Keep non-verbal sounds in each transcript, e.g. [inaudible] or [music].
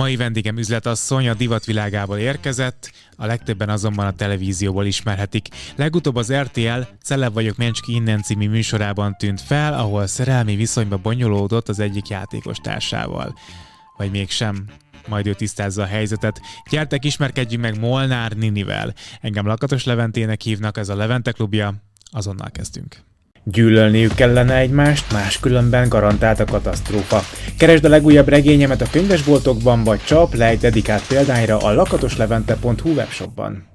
Mai vendégem üzletasszony a divatvilágából érkezett, a legtöbben azonban a televízióból ismerhetik. Legutóbb az RTL Celeb vagyok Mencski innen című műsorában tűnt fel, ahol szerelmi viszonyba bonyolódott az egyik játékos társával. Vagy mégsem majd ő tisztázza a helyzetet. Gyertek, ismerkedjünk meg Molnár Ninivel. Engem Lakatos Leventének hívnak, ez a Levente klubja. Azonnal kezdünk. Gyűlölniük kellene egymást, máskülönben garantált a katasztrófa. Keresd a legújabb regényemet a könyvesboltokban, vagy csap le egy dedikált példányra a lakatoslevente.hu webshopban.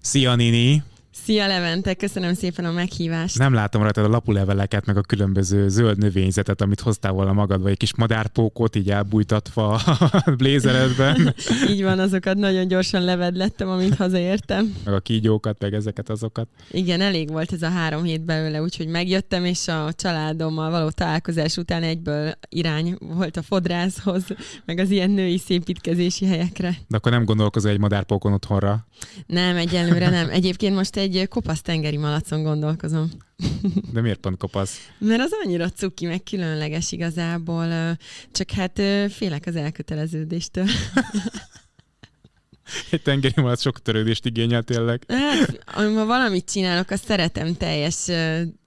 Szia Nini! Szia Levente, köszönöm szépen a meghívást. Nem látom rajta a lapuleveleket, meg a különböző zöld növényzetet, amit hoztál volna magad, vagy egy kis madárpókot így elbújtatva a [laughs] blézeredben. [laughs] így van, azokat nagyon gyorsan levedlettem, amint hazaértem. Meg a kígyókat, meg ezeket azokat. Igen, elég volt ez a három hét belőle, úgyhogy megjöttem, és a családommal való találkozás után egyből irány volt a fodrászhoz, meg az ilyen női szépítkezési helyekre. De akkor nem gondolkozol egy madárpókon otthonra? Nem, egyelőre nem. Egyébként most egy egy kopasz tengeri malacon gondolkozom. [laughs] De miért pont kopasz? Mert az annyira cuki, meg különleges igazából, csak hát félek az elköteleződéstől. [laughs] Egy tengeri malac sok törődést igényel tényleg. Hát, [laughs] ha valamit csinálok, azt szeretem teljes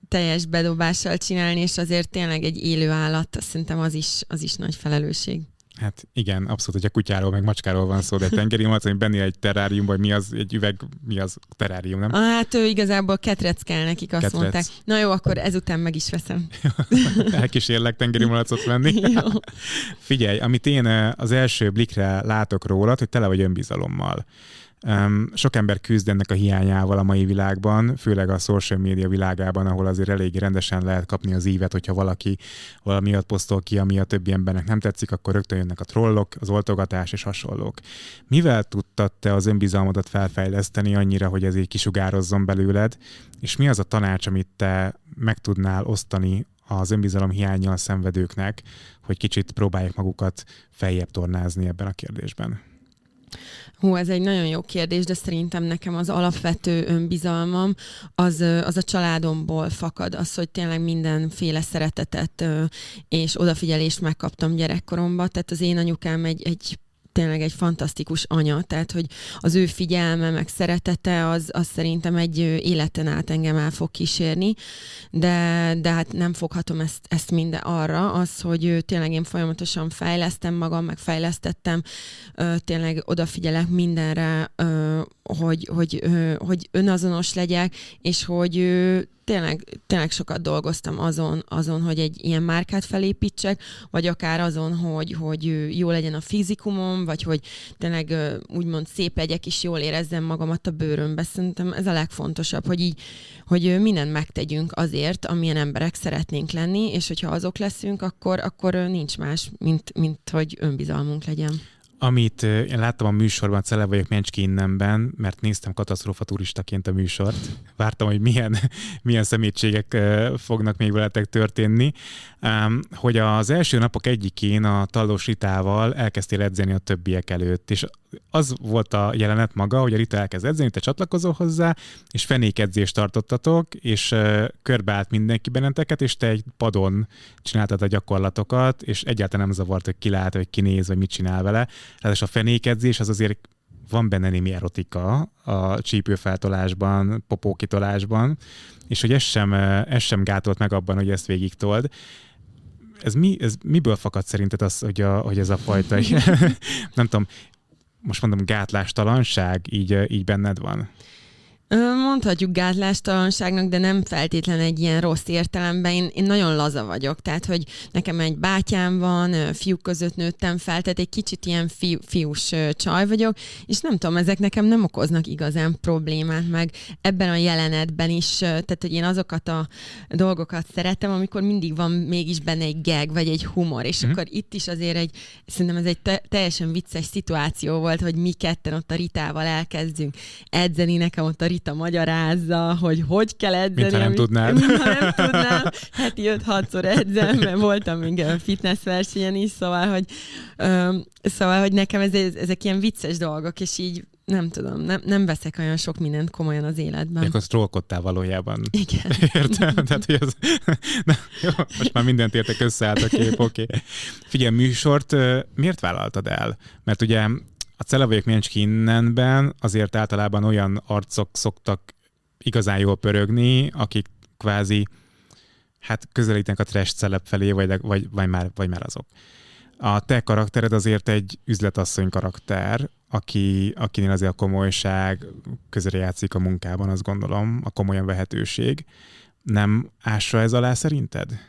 teljes bedobással csinálni, és azért tényleg egy élő állat, szerintem az is, az is nagy felelősség. Hát igen, abszolút, hogy a kutyáról meg macskáról van szó, de egy tengeri malac, hogy benni egy terárium, vagy mi az, egy üveg, mi az terárium, nem? Hát ő igazából ketrec kell nekik, azt ketrec. mondták. Na jó, akkor ezután meg is veszem. [laughs] Elkísérlek tengeri [laughs] malacot venni. jó. Figyelj, amit én eh, az első blikre látok rólad, hogy tele vagy önbizalommal. Um, sok ember küzd ennek a hiányával a mai világban, főleg a social media világában, ahol azért elég rendesen lehet kapni az ívet, hogyha valaki valamiatt posztol ki, ami a többi embernek nem tetszik, akkor rögtön jönnek a trollok, az oltogatás és hasonlók. Mivel tudtad te az önbizalmadat felfejleszteni annyira, hogy ez így kisugározzon belőled, és mi az a tanács, amit te meg tudnál osztani az önbizalom hiányjal szenvedőknek, hogy kicsit próbálják magukat feljebb tornázni ebben a kérdésben? Hú, ez egy nagyon jó kérdés, de szerintem nekem az alapvető önbizalmam az, az a családomból fakad, az, hogy tényleg mindenféle szeretetet és odafigyelést megkaptam gyerekkoromban. Tehát az én anyukám egy, egy tényleg egy fantasztikus anya, tehát hogy az ő figyelme, meg szeretete, az, az szerintem egy életen át engem el fog kísérni, de, de hát nem foghatom ezt, ezt minden arra, az, hogy tényleg én folyamatosan fejlesztem magam, meg fejlesztettem, tényleg odafigyelek mindenre, hogy, hogy, hogy önazonos legyek, és hogy tényleg, tényleg sokat dolgoztam azon, azon, hogy egy ilyen márkát felépítsek, vagy akár azon, hogy, hogy jó legyen a fizikumom, vagy hogy tényleg úgymond szép legyek, és jól érezzem magamat a bőrömbe. Szerintem ez a legfontosabb, hogy így, hogy mindent megtegyünk azért, amilyen emberek szeretnénk lenni, és hogyha azok leszünk, akkor, akkor nincs más, mint, mint hogy önbizalmunk legyen. Amit én láttam a műsorban, Cele vagyok Mencski innenben, mert néztem katasztrófa turistaként a műsort. Vártam, hogy milyen, [laughs] milyen szemétségek fognak még veletek történni. Hogy az első napok egyikén a Tallós Ritával elkezdtél edzeni a többiek előtt, és az volt a jelenet maga, hogy a Rita elkezd edzeni, te csatlakozol hozzá, és fenékedzést tartottatok, és körbeállt mindenki benneteket, és te egy padon csináltad a gyakorlatokat, és egyáltalán nem zavart, hogy ki lát, vagy ki néz, vagy mit csinál vele Ráadásul a fenékedzés az azért van benne némi erotika a csípőfeltolásban, popókitolásban, és hogy ez sem, ez sem gátolt meg abban, hogy ezt végig told. Ez, mi, ez miből fakad szerinted az, hogy, a, hogy ez a fajta, [laughs] [laughs] nem tudom, most mondom, gátlástalanság így, így benned van? Mondhatjuk gátlástalanságnak, de nem feltétlen egy ilyen rossz értelemben. Én, én nagyon laza vagyok, tehát hogy nekem egy bátyám van, fiúk között nőttem fel, tehát egy kicsit ilyen fiú, fiús csaj vagyok, és nem tudom, ezek nekem nem okoznak igazán problémát, meg ebben a jelenetben is, tehát hogy én azokat a dolgokat szeretem, amikor mindig van mégis benne egy gag, vagy egy humor, és mm. akkor itt is azért egy, szerintem ez egy te- teljesen vicces szituáció volt, hogy mi ketten ott a Ritával elkezdünk edzeni, nekem ott a Rita magyarázza, hogy hogy kell edzeni. Mintha nem tudnád. Mintha nem tudnám. Heti 5-6-szor edzem, mert voltam még fitness versenyen is, szóval, hogy, um, szóval, hogy nekem ez, ezek ilyen vicces dolgok, és így nem tudom, nem, nem veszek olyan sok mindent komolyan az életben. Akkor trollkodtál valójában. Igen. [laughs] Értem? Tehát, hogy az... Na, jó, most már mindent értek összeállt a kép, oké. Okay. Figyelj, műsort miért vállaltad el? Mert ugye a Celevajok Miancski innenben azért általában olyan arcok szoktak igazán jól pörögni, akik kvázi hát közelítenek a trash celeb felé, vagy, vagy, vagy, már, vagy már azok. A te karaktered azért egy üzletasszony karakter, aki, akinél azért a komolyság közre játszik a munkában, azt gondolom, a komolyan vehetőség. Nem ássa ez alá szerinted?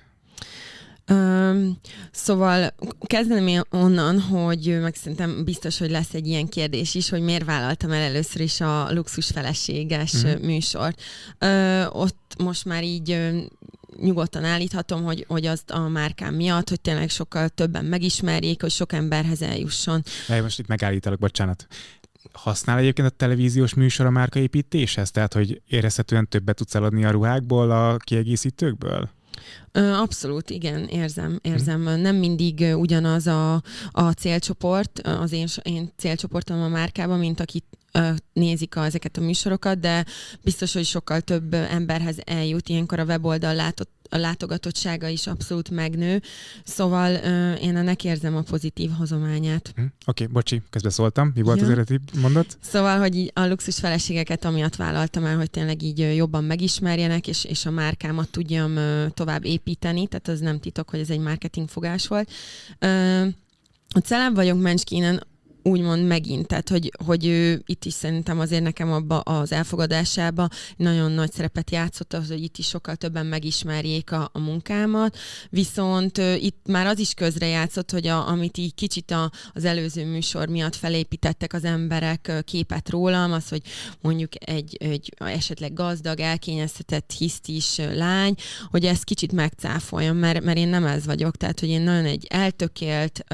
Um, szóval kezdeném én onnan, hogy meg szerintem biztos, hogy lesz egy ilyen kérdés is, hogy miért vállaltam el először is a luxus feleséges mm. műsort. Uh, ott most már így nyugodtan állíthatom, hogy, hogy azt a márkám miatt, hogy tényleg sokkal többen megismerjék, hogy sok emberhez eljusson. De most itt megállítalak, bocsánat. Használ egyébként a televíziós műsor a márkaépítéshez? Tehát, hogy érezhetően többet tudsz eladni a ruhákból, a kiegészítőkből? Abszolút, igen, érzem, érzem. Nem mindig ugyanaz a, a célcsoport, az én, én célcsoportom a márkában, mint akit nézik a, ezeket a műsorokat, de biztos, hogy sokkal több emberhez eljut. Ilyenkor a weboldal látott a látogatottsága is abszolút megnő, szóval uh, én ennek érzem a pozitív hozományát. Hm, Oké, okay, bocsi, közben szóltam. Mi volt ja. az eredeti mondat? Szóval, hogy a luxus feleségeket amiatt vállaltam el, hogy tényleg így jobban megismerjenek, és, és a márkámat tudjam uh, tovább építeni, tehát az nem titok, hogy ez egy marketing fogás volt. Uh, a Celeb vagyok Menskinen úgymond megint, tehát hogy, hogy ő itt is szerintem azért nekem abba az elfogadásába nagyon nagy szerepet játszott az, hogy itt is sokkal többen megismerjék a, a munkámat, viszont uh, itt már az is közre játszott, hogy a, amit így kicsit a, az előző műsor miatt felépítettek az emberek képet rólam, az, hogy mondjuk egy, egy esetleg gazdag, elkényeztetett, hisztis lány, hogy ezt kicsit megcáfoljam, mert, mert én nem ez vagyok, tehát hogy én nagyon egy eltökélt,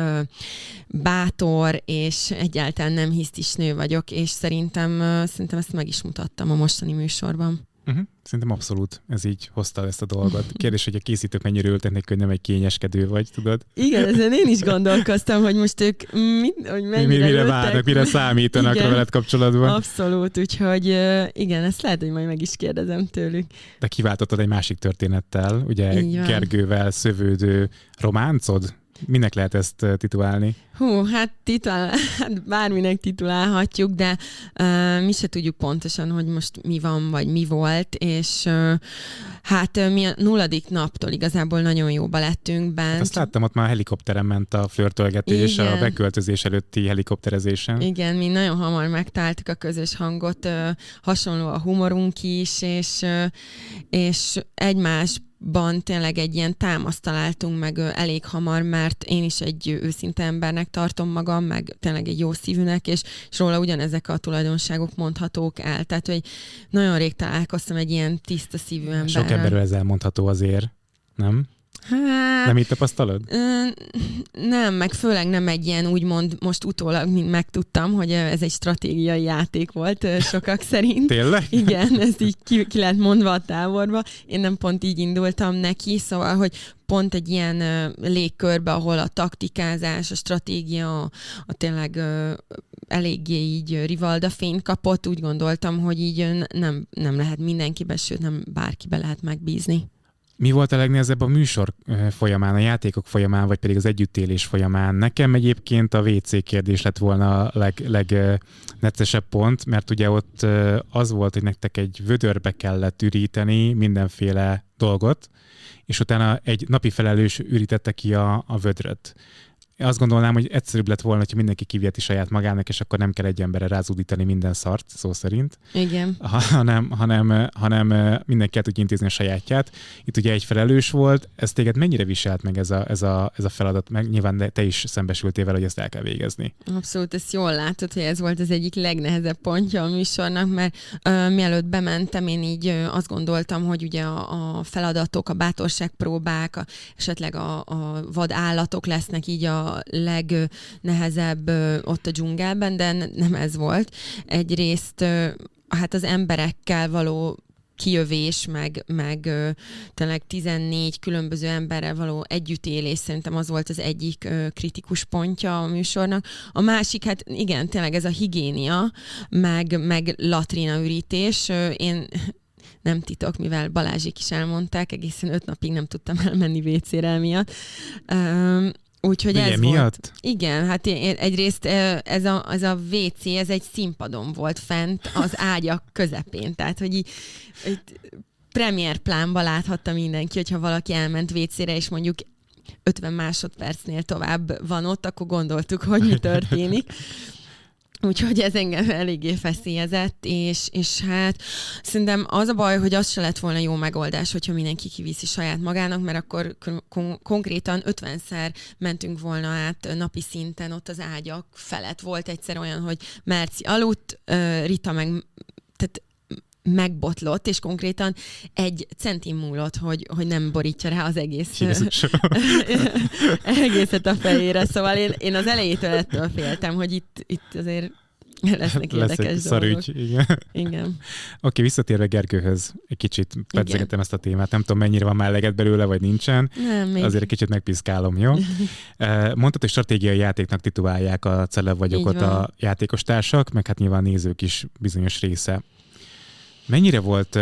bátor és és egyáltalán nem hisztis nő vagyok, és szerintem, szerintem ezt meg is mutattam a mostani műsorban. Uh-huh. Szerintem abszolút ez így hozta ezt a dolgot. [laughs] Kérdés, hogy a készítők mennyire ültek neki, hogy nem egy kényeskedő vagy, tudod? Igen, ezen én is [laughs] gondolkoztam, hogy most ők mit, hogy mennyire mi, Mire várnak, mire számítanak igen, veled kapcsolatban. Abszolút, úgyhogy igen, ezt lehet, hogy majd meg is kérdezem tőlük. De kiváltottad egy másik történettel, ugye Gergővel szövődő románcod? Minek lehet ezt titulálni? Hú, hát, titulál, hát bárminek titulálhatjuk, de uh, mi se tudjuk pontosan, hogy most mi van, vagy mi volt, és uh, hát uh, mi a nulladik naptól igazából nagyon jóba lettünk bent. Azt láttam, ott már helikopteren ment a flörtölgetés Igen. a beköltözés előtti helikopterezésen. Igen, mi nagyon hamar megtaláltuk a közös hangot, uh, hasonló a humorunk is, és, uh, és egymás ban tényleg egy ilyen támaszt találtunk meg elég hamar, mert én is egy őszinte embernek tartom magam, meg tényleg egy jó szívűnek, és, és róla ugyanezek a tulajdonságok mondhatók el. Tehát, hogy nagyon rég találkoztam egy ilyen tiszta szívű emberrel. Sok emberről ez elmondható azért, nem? Hát, nem így tapasztalod? Nem, meg főleg nem egy ilyen úgymond most utólag mint megtudtam, hogy ez egy stratégiai játék volt sokak [laughs] szerint. Tényleg? Igen, ez így ki, ki lehet mondva a táborba. Én nem pont így indultam neki, szóval, hogy pont egy ilyen légkörbe, ahol a taktikázás, a stratégia, a, a tényleg eléggé így Rivalda fényt kapott, úgy gondoltam, hogy így nem, nem lehet mindenkibe, sőt nem bárkibe lehet megbízni. Mi volt a legnehezebb a műsor folyamán, a játékok folyamán, vagy pedig az együttélés folyamán? Nekem egyébként a WC kérdés lett volna a leg, legneccesebb pont, mert ugye ott az volt, hogy nektek egy vödörbe kellett üríteni mindenféle dolgot, és utána egy napi felelős ürítette ki a, a vödröt azt gondolnám, hogy egyszerűbb lett volna, hogyha mindenki kiviheti saját magának, és akkor nem kell egy emberre rázúdítani minden szart, szó szerint. Igen. Ha, hanem, hanem, hanem mindenki el tudja intézni a sajátját. Itt ugye egy felelős volt, ez téged mennyire viselt meg ez a, ez a, ez a feladat? Meg nyilván te is szembesültél vele, hogy ezt el kell végezni. Abszolút, ezt jól látod, hogy ez volt az egyik legnehezebb pontja a műsornak, mert uh, mielőtt bementem, én így uh, azt gondoltam, hogy ugye a, a feladatok, a bátorságpróbák, a, esetleg a, a vadállatok lesznek így a legnehezebb ott a dzsungelben, de nem ez volt. Egyrészt hát az emberekkel való kijövés, meg, meg ö, tényleg 14 különböző emberrel való együttélés szerintem az volt az egyik ö, kritikus pontja a műsornak. A másik, hát igen, tényleg ez a higiénia, meg, meg latrina ürítés. Ö, én nem titok, mivel Balázsik is elmondták, egészen öt napig nem tudtam elmenni WC-re miatt. Úgyhogy Ugye, ez miatt? volt. Igen, hát én, egyrészt ez a, ez a WC, ez egy színpadon volt fent az ágyak közepén, tehát hogy így, így premier plánba láthatta mindenki, hogyha valaki elment WC-re, és mondjuk 50 másodpercnél tovább van ott, akkor gondoltuk, hogy mi történik. [laughs] Úgyhogy ez engem eléggé feszélyezett, és, és hát szerintem az a baj, hogy az se lett volna jó megoldás, hogyha mindenki kiviszi saját magának, mert akkor kon- konkrétan 50-szer mentünk volna át napi szinten ott az ágyak felett. Volt egyszer olyan, hogy Merci aludt, Rita meg tehát megbotlott, és konkrétan egy centim múlott, hogy, hogy nem borítja rá az egész [laughs] egészet a fejére. Szóval én, én az elejétől ettől féltem, hogy itt, itt azért lesznek Lesz érdekes egy dolgok. szarügy, igen. Igen. Oké, visszatérve Gergőhöz, egy kicsit pedzegetem ezt a témát. Nem tudom, mennyire van már eleget belőle, vagy nincsen. Nem, még. Azért egy kicsit megpiszkálom, jó? [laughs] Mondtad, hogy stratégiai játéknak titulálják a celeb vagyokot a játékos társak, meg hát nyilván nézők is bizonyos része. Mennyire volt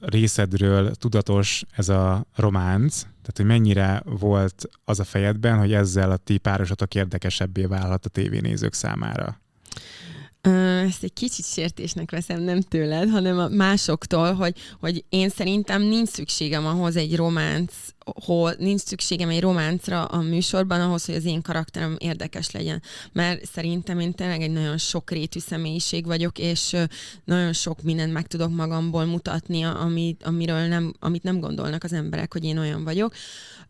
részedről tudatos ez a románc? Tehát, hogy mennyire volt az a fejedben, hogy ezzel a ti párosatok érdekesebbé válhat a tévénézők számára? Ezt egy kicsit sértésnek veszem, nem tőled, hanem a másoktól, hogy, hogy én szerintem nincs szükségem ahhoz egy románc, hol, nincs szükségem egy románcra a műsorban ahhoz, hogy az én karakterem érdekes legyen. Mert szerintem én tényleg egy nagyon sokrétű személyiség vagyok, és nagyon sok mindent meg tudok magamból mutatni, amit, amiről nem, amit nem gondolnak az emberek, hogy én olyan vagyok.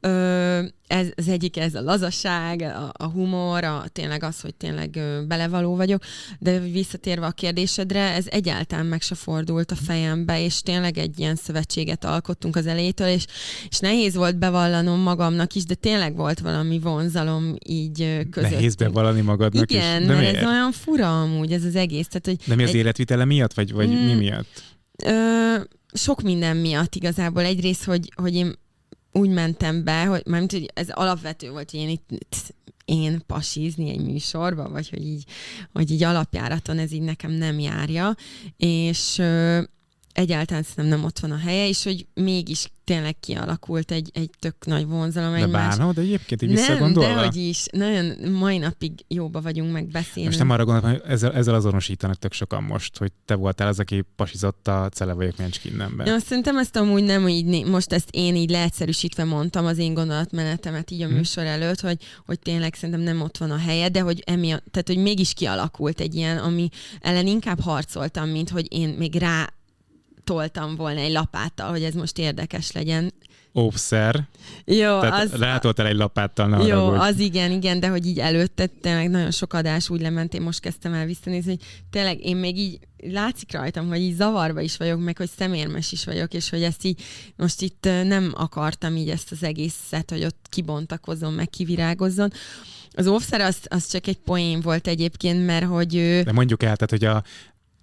Ö, ez, az egyik ez a lazaság, a, a humor, a, tényleg az, hogy tényleg belevaló vagyok, de visszatérve a kérdésedre, ez egyáltalán meg se fordult a fejembe, és tényleg egy ilyen szövetséget alkottunk az elejétől, és, és nehéz volt bevallanom magamnak is, de tényleg volt valami vonzalom így ö, közöttünk. Nehéz bevallani magadnak Igen, is. De mert ez olyan fura amúgy, ez az egész. Tehát, hogy De mi az egy- életvitele miatt, vagy, vagy Mm. mi miatt? Ö, sok minden miatt igazából. Egyrészt, hogy, hogy én úgy mentem be, hogy, mármint, hogy ez alapvető volt, hogy én itt én pasizni egy műsorba, vagy hogy így, hogy így alapjáraton ez így nekem nem járja, és egyáltalán szerintem nem ott van a helye, és hogy mégis tényleg kialakult egy, egy tök nagy vonzalom De egymás. bánod egyébként, így Nem, visszagondolva? dehogy is. Nagyon mai napig jóba vagyunk meg beszélni. Most nem arra gondolom, hogy ezzel, ezzel azonosítanak tök sokan most, hogy te voltál az, aki pasizott a Cele vagyok Mencskinnemben. Ja, szerintem ezt amúgy nem így, né- most ezt én így leegyszerűsítve mondtam az én gondolatmenetemet így a Hm. műsor előtt, hogy, hogy tényleg szerintem nem ott van a helye, de hogy emiatt, tehát hogy mégis kialakult egy ilyen, ami ellen inkább harcoltam, mint hogy én még rá toltam volna egy lapáttal, hogy ez most érdekes legyen. Óvszer, Jó, tehát az, rátoltál egy lapáttal, ne jó, haragudj. az igen, igen, de hogy így előtte tényleg nagyon sok adás úgy lement, én most kezdtem el visszanézni, hogy tényleg én még így látszik rajtam, hogy így zavarba is vagyok, meg hogy szemérmes is vagyok, és hogy ezt így most itt nem akartam így ezt az egészet, hogy ott kibontakozzon, meg kivirágozzon. Az óvszer az, az csak egy poén volt egyébként, mert hogy ő, De mondjuk el, tehát, hogy a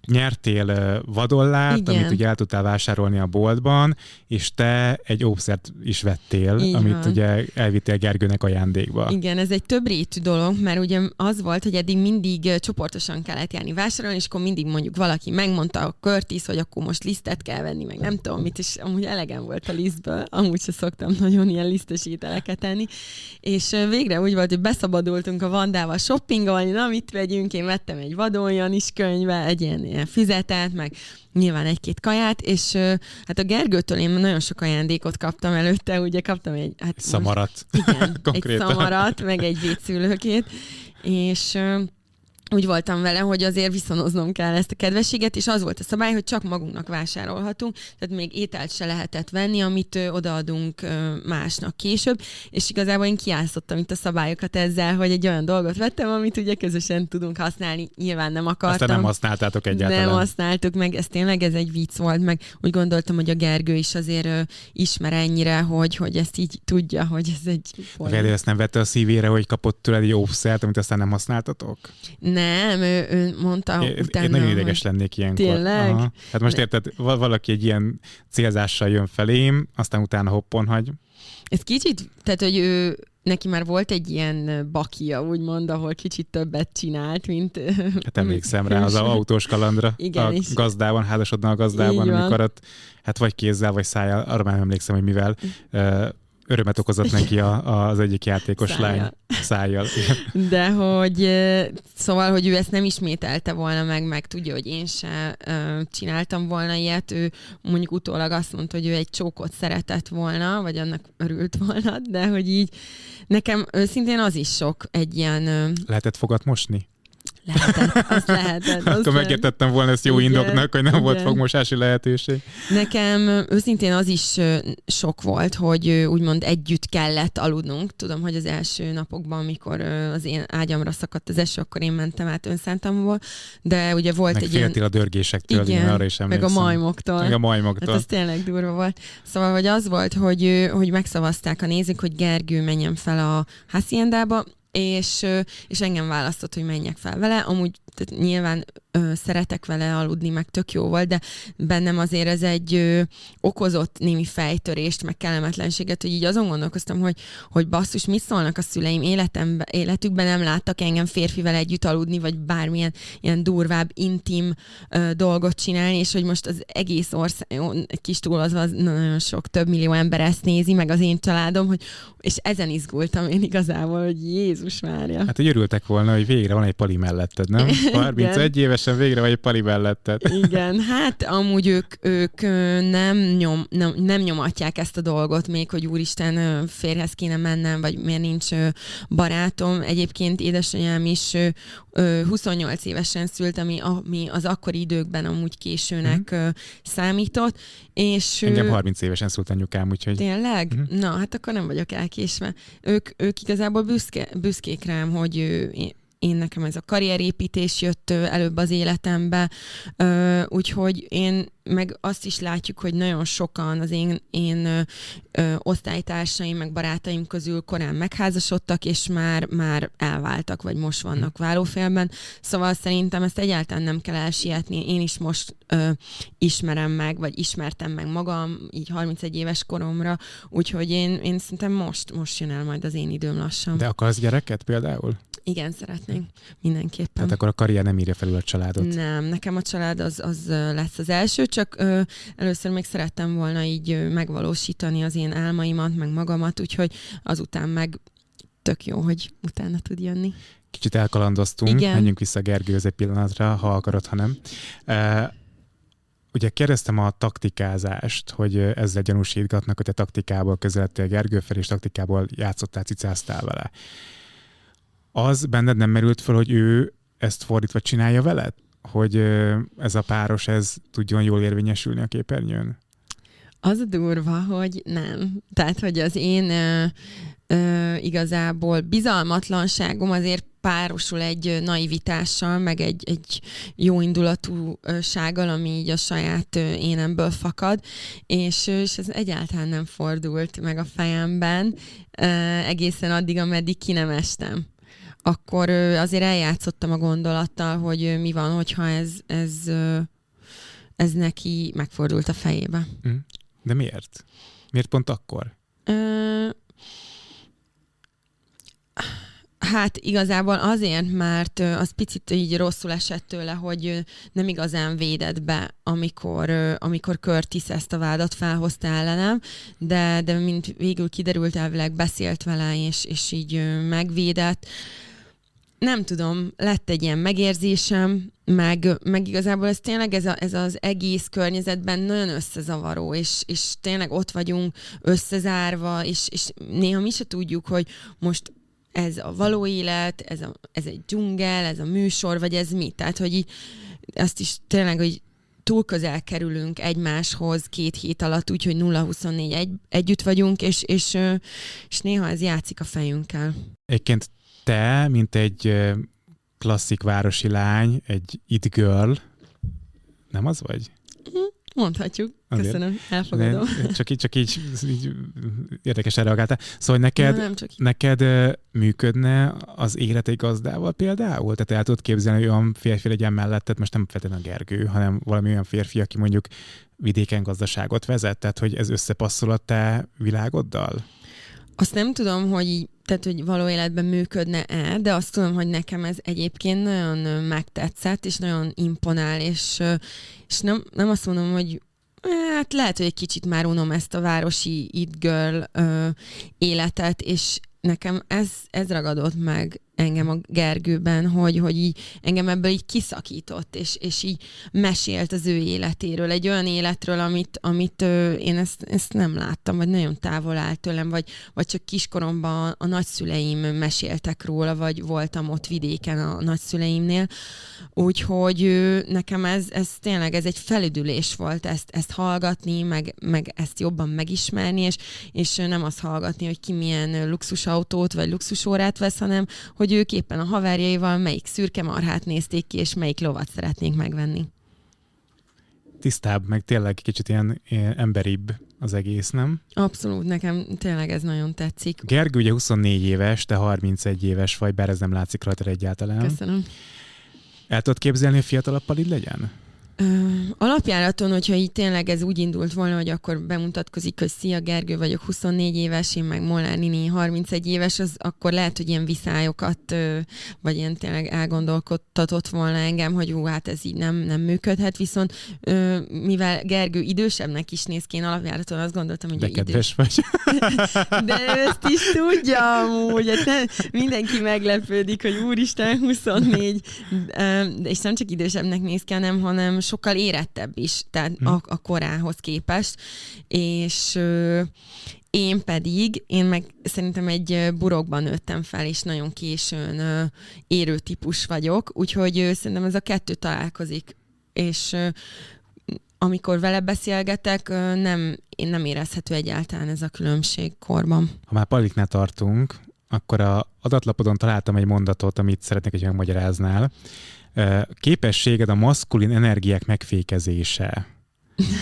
nyertél ö, vadollárt, Igen. amit ugye el tudtál vásárolni a boltban, és te egy óvszert is vettél, Így amit van. ugye elvittél Gergőnek ajándékba. Igen, ez egy több rétű dolog, mert ugye az volt, hogy eddig mindig csoportosan kellett járni vásárolni, és akkor mindig mondjuk valaki megmondta a Curtis, hogy akkor most lisztet kell venni, meg nem tudom mit, és amúgy elegem volt a lisztből, amúgy se szoktam nagyon ilyen lisztes ételeket tenni, és végre úgy volt, hogy beszabadultunk a Vandával shoppingolni, na mit vegyünk, én vettem egy vadonjan is könyve, egy ilyen, ilyen füzetet, meg nyilván egy-két kaját, és hát a Gergőtől én nagyon sok ajándékot kaptam előtte, ugye kaptam egy... Hát most- Szamarat. igen, [laughs] egy szamarat, meg egy vécszülőkét, és úgy voltam vele, hogy azért viszonoznom kell ezt a kedvességet, és az volt a szabály, hogy csak magunknak vásárolhatunk, tehát még ételt se lehetett venni, amit ö, odaadunk ö, másnak később, és igazából én kiászottam itt a szabályokat ezzel, hogy egy olyan dolgot vettem, amit ugye közösen tudunk használni, nyilván nem akartam. Aztán nem használtátok egyáltalán. Nem használtuk meg, ez tényleg ez egy vicc volt, meg úgy gondoltam, hogy a Gergő is azért ö, ismer ennyire, hogy, hogy ezt így tudja, hogy ez egy A Gergő ezt nem vette a szívére, hogy kapott tőled egy óvszert, amit aztán nem használtatok? Nem, Nem, ő, ő mondta Én, utána, én nagyon ideges hogy... lennék ilyenkor. Tényleg? Aha. Hát most érted, val- valaki egy ilyen célzással jön felém, aztán utána hoppon hagy. Ez kicsit, tehát hogy ő, neki már volt egy ilyen bakia, úgymond, ahol kicsit többet csinált, mint... Hát emlékszem rá az [laughs] autós kalandra. Igen, a és- gazdában, házasodna a gazdában, amikor ott, hát vagy kézzel, vagy szájjal, arra már emlékszem, hogy mivel, Mm. Örömet okozott neki a, az egyik játékos Szájjal. lány szájjal. De hogy szóval, hogy ő ezt nem ismételte volna meg, meg tudja, hogy én se ö, csináltam volna ilyet. Ő mondjuk utólag azt mondta, hogy ő egy csókot szeretett volna, vagy annak örült volna, de hogy így nekem őszintén az is sok egy ilyen ö, Lehetett fogat mosni? Lehetett, az [laughs] lehetett. Az Akkor megértettem volna ezt jó Igen, indoknak, hogy nem volt igen. fogmosási lehetőség. Nekem őszintén az is sok volt, hogy úgymond együtt kellett aludnunk. Tudom, hogy az első napokban, amikor az én ágyamra szakadt az eső, akkor én mentem át önszántamból, de ugye volt Meg egy ilyen... féltél a dörgésektől, Igen, igen, arra is Meg emlékszem. a majmoktól. Meg a Hát majmoktól. az tényleg durva volt. Szóval, hogy az volt, hogy, hogy megszavazták a nézők, hogy Gergő menjen fel a Haciendába, és, és engem választott, hogy menjek fel vele. Amúgy tehát nyilván ö, szeretek vele aludni, meg tök jó volt, de bennem azért ez egy ö, okozott némi fejtörést, meg kellemetlenséget, hogy így azon gondolkoztam, hogy, hogy basszus, mit szólnak a szüleim életembe, életükben nem láttak engem férfivel együtt aludni, vagy bármilyen ilyen durvább, intim ö, dolgot csinálni, és hogy most az egész ország, egy kis túlozva, az nagyon sok, több millió ember ezt nézi, meg az én családom, hogy, és ezen izgultam én igazából, hogy Jézus Mária. Hát, hogy örültek volna, hogy végre van egy pali melletted, nem? 31 évesen végre van egy pali melletted. Igen, [laughs] hát amúgy ők, ők nem, nyom, nem, nem nyomatják ezt a dolgot még, hogy úristen, férhez kéne mennem, vagy miért nincs barátom. Egyébként édesanyám is ö, ö, 28 évesen szült, ami, ami az akkori időkben amúgy későnek ö, számított, és... Engem 30 évesen szólt anyukám, úgyhogy Tényleg? Mhm. Na, hát akkor nem vagyok elkésve. Ők, ők igazából büszke, büszkék rám, hogy én, nekem ez a karrierépítés jött előbb az életembe, úgyhogy én meg azt is látjuk, hogy nagyon sokan az én, én ö, ö, osztálytársaim, meg barátaim közül korán megházasodtak, és már, már elváltak, vagy most vannak válófélben. Szóval szerintem ezt egyáltalán nem kell elsietni. Én is most ö, ismerem meg, vagy ismertem meg magam, így 31 éves koromra, úgyhogy én, én szerintem most, most jön el majd az én időm lassan. de akarsz gyereket például? Igen, szeretnénk. Mindenképpen. Tehát akkor a karrier nem írja felül a családot. Nem, nekem a család az, az lesz az első, csak ö, először még szerettem volna így ö, megvalósítani az én álmaimat, meg magamat, úgyhogy azután meg tök jó, hogy utána tud jönni. Kicsit elkalandoztunk, Igen. menjünk vissza Gergőhöz egy pillanatra, ha akarod, ha nem. E, ugye kérdeztem a taktikázást, hogy ezzel gyanúsítgatnak, hogy te taktikából közeledtél Gergő felé, és taktikából játszottál, cicáztál vele. Az benned nem merült föl, hogy ő ezt fordítva csinálja veled? Hogy ez a páros, ez tudjon jól érvényesülni a képernyőn? Az a durva, hogy nem. Tehát, hogy az én ö, ö, igazából bizalmatlanságom azért párosul egy naivitással, meg egy, egy jó indulatúsággal, ami így a saját énemből fakad, és, és ez egyáltalán nem fordult meg a fejemben egészen addig, ameddig ki nem estem. Akkor azért eljátszottam a gondolattal, hogy mi van, hogyha ez, ez, ez neki megfordult a fejébe. Hm? De miért? Miért pont akkor? Ö, Hát igazából azért, mert az picit így rosszul esett tőle, hogy nem igazán védett be, amikor, amikor Curtis ezt a vádat felhozta ellenem, de, de mint végül kiderült, elvileg beszélt vele, és, és így ö, megvédett. Nem tudom, lett egy ilyen megérzésem, meg, meg igazából ez tényleg ez, a, ez az egész környezetben nagyon összezavaró, és, és tényleg ott vagyunk összezárva, és, és néha mi se tudjuk, hogy most ez a való élet, ez, a, ez egy dzsungel, ez a műsor, vagy ez mi. Tehát, hogy így azt is tényleg, hogy túl közel kerülünk egymáshoz két hét alatt, úgyhogy 0-24 egy, együtt vagyunk, és, és, és néha ez játszik a fejünkkel. Egyébként te, mint egy klasszik városi lány, egy it girl, nem az vagy? Mondhatjuk. Azért. Köszönöm, elfogadom. De csak így, csak így, így érdekesen reagáltál. Szóval neked, nem csak neked működne az élet egy gazdával például? Tehát el tudod képzelni, hogy olyan férfi legyen melletted, most nem feltétlenül a Gergő, hanem valami olyan férfi, aki mondjuk vidéken gazdaságot vezet, tehát hogy ez összepasszol a te világoddal? Azt nem tudom, hogy így, tehát, hogy való életben működne-e, de azt tudom, hogy nekem ez egyébként nagyon megtetszett, és nagyon imponál, és, és nem, nem azt mondom, hogy hát lehet, hogy egy kicsit már unom ezt a városi it girl ö, életet, és nekem ez, ez ragadott meg engem a Gergőben, hogy, hogy így engem ebből így kiszakított, és, és így mesélt az ő életéről, egy olyan életről, amit, amit ö, én ezt, ezt nem láttam, vagy nagyon távol állt tőlem, vagy, vagy csak kiskoromban a nagyszüleim meséltek róla, vagy voltam ott vidéken a nagyszüleimnél, úgyhogy ö, nekem ez, ez tényleg ez egy felüdülés volt ezt, ezt hallgatni, meg, meg ezt jobban megismerni, és, és nem azt hallgatni, hogy ki milyen luxusautót, vagy luxusórát vesz, hanem hogy ők éppen a haverjaival melyik szürke marhát nézték ki, és melyik lovat szeretnénk megvenni. Tisztább, meg tényleg kicsit ilyen, ilyen emberibb az egész, nem? Abszolút, nekem tényleg ez nagyon tetszik. Gergő ugye 24 éves, te 31 éves vagy, bár ez nem látszik rajta egyáltalán. Köszönöm. El tudod képzelni, hogy fiatalabb így legyen? Alapjáraton, hogyha így tényleg ez úgy indult volna, hogy akkor bemutatkozik, hogy szia Gergő vagyok 24 éves, én meg Molnár Nini 31 éves, az akkor lehet, hogy ilyen viszályokat, vagy ilyen tényleg elgondolkodtatott volna engem, hogy hú, hát ez így nem, nem működhet, viszont mivel Gergő idősebbnek is néz ki, én alapjáraton azt gondoltam, hogy De kedves idős. vagy. [laughs] De ezt is tudja amúgy, hát nem, mindenki meglepődik, hogy úristen 24, és nem csak idősebbnek néz ki, hanem, hanem sokkal érettebb is, tehát hmm. a, a korához képest, és én pedig, én meg szerintem egy burokban nőttem fel, és nagyon későn érő típus vagyok, úgyhogy szerintem ez a kettő találkozik, és amikor vele beszélgetek, nem, én nem érezhető egyáltalán ez a különbség korban. Ha már paliknál tartunk, akkor a adatlapodon találtam egy mondatot, amit szeretnék, hogy megmagyaráznál képességed a maszkulin energiák megfékezése.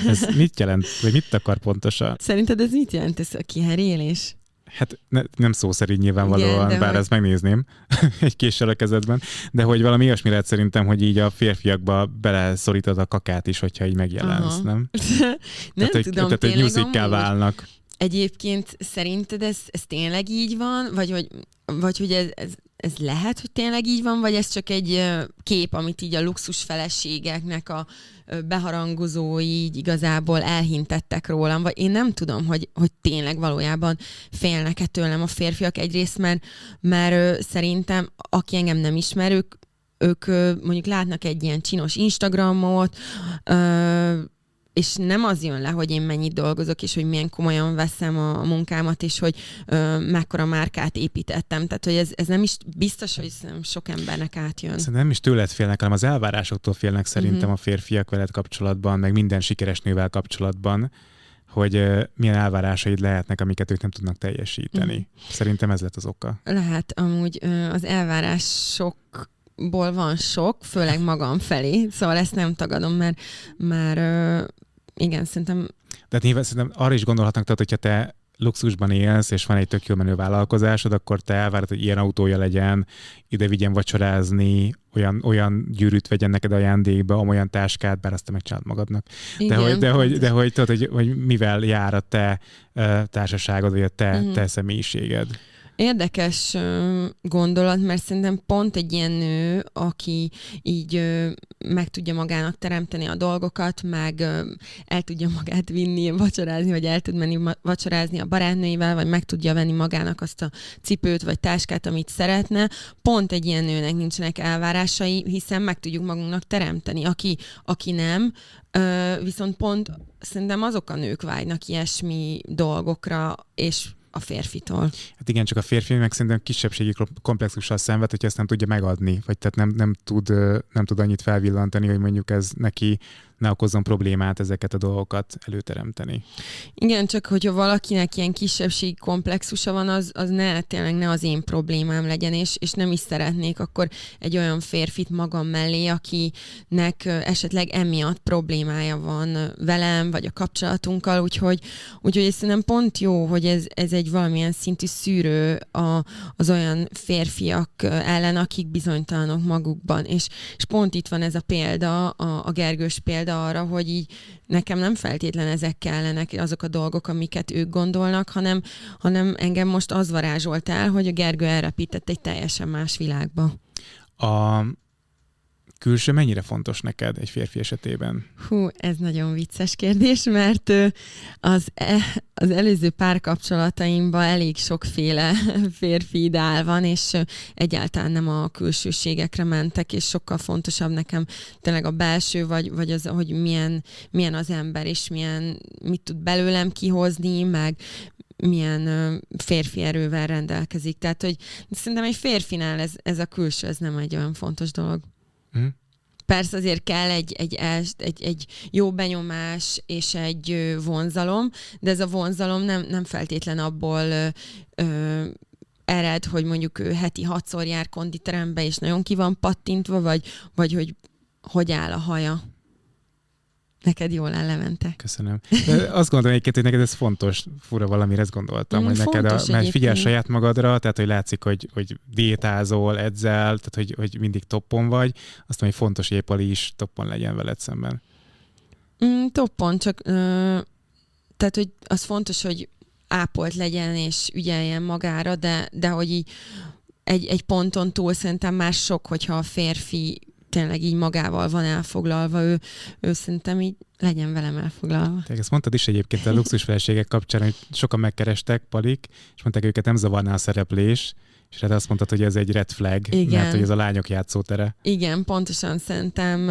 Ez [laughs] mit jelent, vagy mit akar pontosan? Szerinted ez mit jelent, ez a kiherélés? Hát ne, nem szó szerint nyilvánvalóan, Igen, bár hogy... ezt megnézném [laughs] egy késsel a kezedben, de hogy valami olyasmi lehet szerintem, hogy így a férfiakba beleszorítod a kakát is, hogyha így megjelensz, Aha. nem? [laughs] nem tehát, hogy, tudom, tehát, hogy nyuszikká válnak. Egyébként szerinted ez, ez tényleg így van, vagy hogy, vagy hogy ez, ez, ez lehet, hogy tényleg így van, vagy ez csak egy kép, amit így a luxus feleségeknek a beharangozói így igazából elhintettek rólam, vagy én nem tudom, hogy, hogy tényleg valójában félnek-e tőlem a férfiak egyrészt, mert, mert szerintem, aki engem nem ismer, ők, ők mondjuk látnak egy ilyen csinos Instagramot, és nem az jön le, hogy én mennyit dolgozok, és hogy milyen komolyan veszem a, munkámat, és hogy ö, mekkora márkát építettem. Tehát, hogy ez, ez nem is biztos, hogy sok embernek átjön. Szerintem nem is tőled félnek, hanem az elvárásoktól félnek szerintem uh-huh. a férfiak veled kapcsolatban, meg minden sikeres nővel kapcsolatban hogy milyen elvárásaid lehetnek, amiket ők nem tudnak teljesíteni. Uh-huh. Szerintem ez lett az oka. Lehet, amúgy az elvárások ból van sok, főleg magam felé, szóval ezt nem tagadom, mert már igen, szerintem... De hát nyilván szerintem arra is gondolhatnak, tehát hogyha te luxusban élsz, és van egy tök jó menő vállalkozásod, akkor te elvárod, hogy ilyen autója legyen, ide vigyen vacsorázni, olyan, olyan gyűrűt vegyen neked ajándékba, olyan táskát, bár azt te megcsinálod magadnak. Igen, de, hogy, de, hogy, de hogy, tudod, hogy, hogy mivel jár a te uh, társaságod, vagy a te, uh-huh. te személyiséged. Érdekes gondolat, mert szerintem pont egy ilyen nő, aki így meg tudja magának teremteni a dolgokat, meg el tudja magát vinni, vacsorázni, vagy el tud menni vacsorázni a barátnőivel, vagy meg tudja venni magának azt a cipőt, vagy táskát, amit szeretne. Pont egy ilyen nőnek nincsenek elvárásai, hiszen meg tudjuk magunknak teremteni. Aki, aki nem, viszont pont szerintem azok a nők vágynak ilyesmi dolgokra, és a férfitól. Hát igen, csak a férfi meg szerintem kisebbségi komplexussal szenved, hogy ezt nem tudja megadni, vagy tehát nem, nem, tud, nem tud annyit felvillantani, hogy mondjuk ez neki ne okozzon problémát ezeket a dolgokat előteremteni. Igen, csak hogyha valakinek ilyen kisebbségi komplexusa van, az, az ne, tényleg ne az én problémám legyen, és, és nem is szeretnék akkor egy olyan férfit magam mellé, akinek esetleg emiatt problémája van velem, vagy a kapcsolatunkkal, úgyhogy, úgyhogy szerintem pont jó, hogy ez, ez egy valamilyen szintű szűrő a, az olyan férfiak ellen, akik bizonytalanok magukban, és, és pont itt van ez a példa, a, a Gergős példa arra, hogy így nekem nem feltétlen ezek kellenek azok a dolgok, amiket ők gondolnak, hanem, hanem engem most az varázsolt el, hogy a Gergő elrepített egy teljesen más világba. A külső mennyire fontos neked egy férfi esetében? Hú, ez nagyon vicces kérdés, mert az, e, az előző párkapcsolataimban elég sokféle [laughs] férfi ideál van, és egyáltalán nem a külsőségekre mentek, és sokkal fontosabb nekem tényleg a belső, vagy, vagy az, hogy milyen, milyen az ember, és milyen, mit tud belőlem kihozni, meg milyen férfi erővel rendelkezik. Tehát, hogy szerintem egy férfinál ez, ez a külső, ez nem egy olyan fontos dolog. Mm. Persze azért kell egy, egy, egy, egy jó benyomás és egy vonzalom, de ez a vonzalom nem, nem feltétlen abból ö, ered, hogy mondjuk ő heti hatszor jár konditerembe, és nagyon ki van pattintva, vagy, vagy hogy hogy áll a haja. Neked jól áll Levente. Köszönöm. De azt gondolom egyébként, hogy neked ez fontos, fura valamire ezt gondoltam, mm, hogy neked, a, mert figyel saját magadra, tehát hogy látszik, hogy, hogy diétázol, edzel, tehát hogy, hogy mindig toppon vagy, azt mondom, hogy fontos épp Ali is toppon legyen veled szemben. Mm, toppon, csak ö, tehát, hogy az fontos, hogy ápolt legyen és ügyeljen magára, de, de hogy így egy, egy ponton túl szerintem már sok, hogyha a férfi tényleg így magával van elfoglalva, ő, ő szerintem így legyen velem elfoglalva. Te ezt mondtad is egyébként a luxus feleségek kapcsán, hogy sokan megkerestek, Palik, és mondták, őket nem zavarná a szereplés, és hát azt mondtad, hogy ez egy red flag, Igen. mert hogy ez a lányok játszótere. Igen, pontosan szerintem,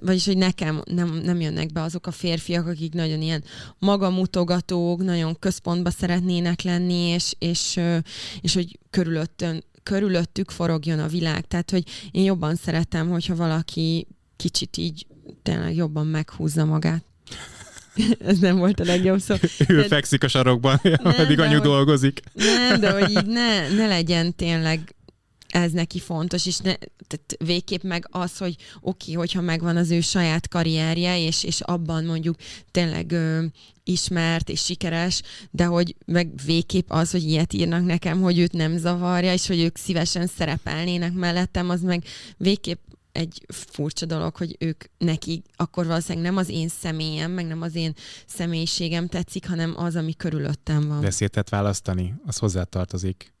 vagyis hogy nekem nem, nem jönnek be azok a férfiak, akik nagyon ilyen magamutogatók, nagyon központba szeretnének lenni, és, és, és hogy körülöttön körülöttük forogjon a világ. Tehát, hogy én jobban szeretem, hogyha valaki kicsit így tényleg jobban meghúzza magát. [laughs] Ez nem volt a legjobb szó. Ő de... fekszik a sarokban, [laughs] ameddig anyu hogy, dolgozik. Nem, de hogy így ne, ne legyen tényleg ez neki fontos, és ne, tehát végképp meg az, hogy oké, hogyha megvan az ő saját karrierje, és, és abban mondjuk tényleg ö, ismert és sikeres, de hogy meg végképp az, hogy ilyet írnak nekem, hogy őt nem zavarja, és hogy ők szívesen szerepelnének mellettem, az meg végképp egy furcsa dolog, hogy ők neki akkor valószínűleg nem az én személyem, meg nem az én személyiségem tetszik, hanem az, ami körülöttem van. Beszéltet választani, az hozzá tartozik.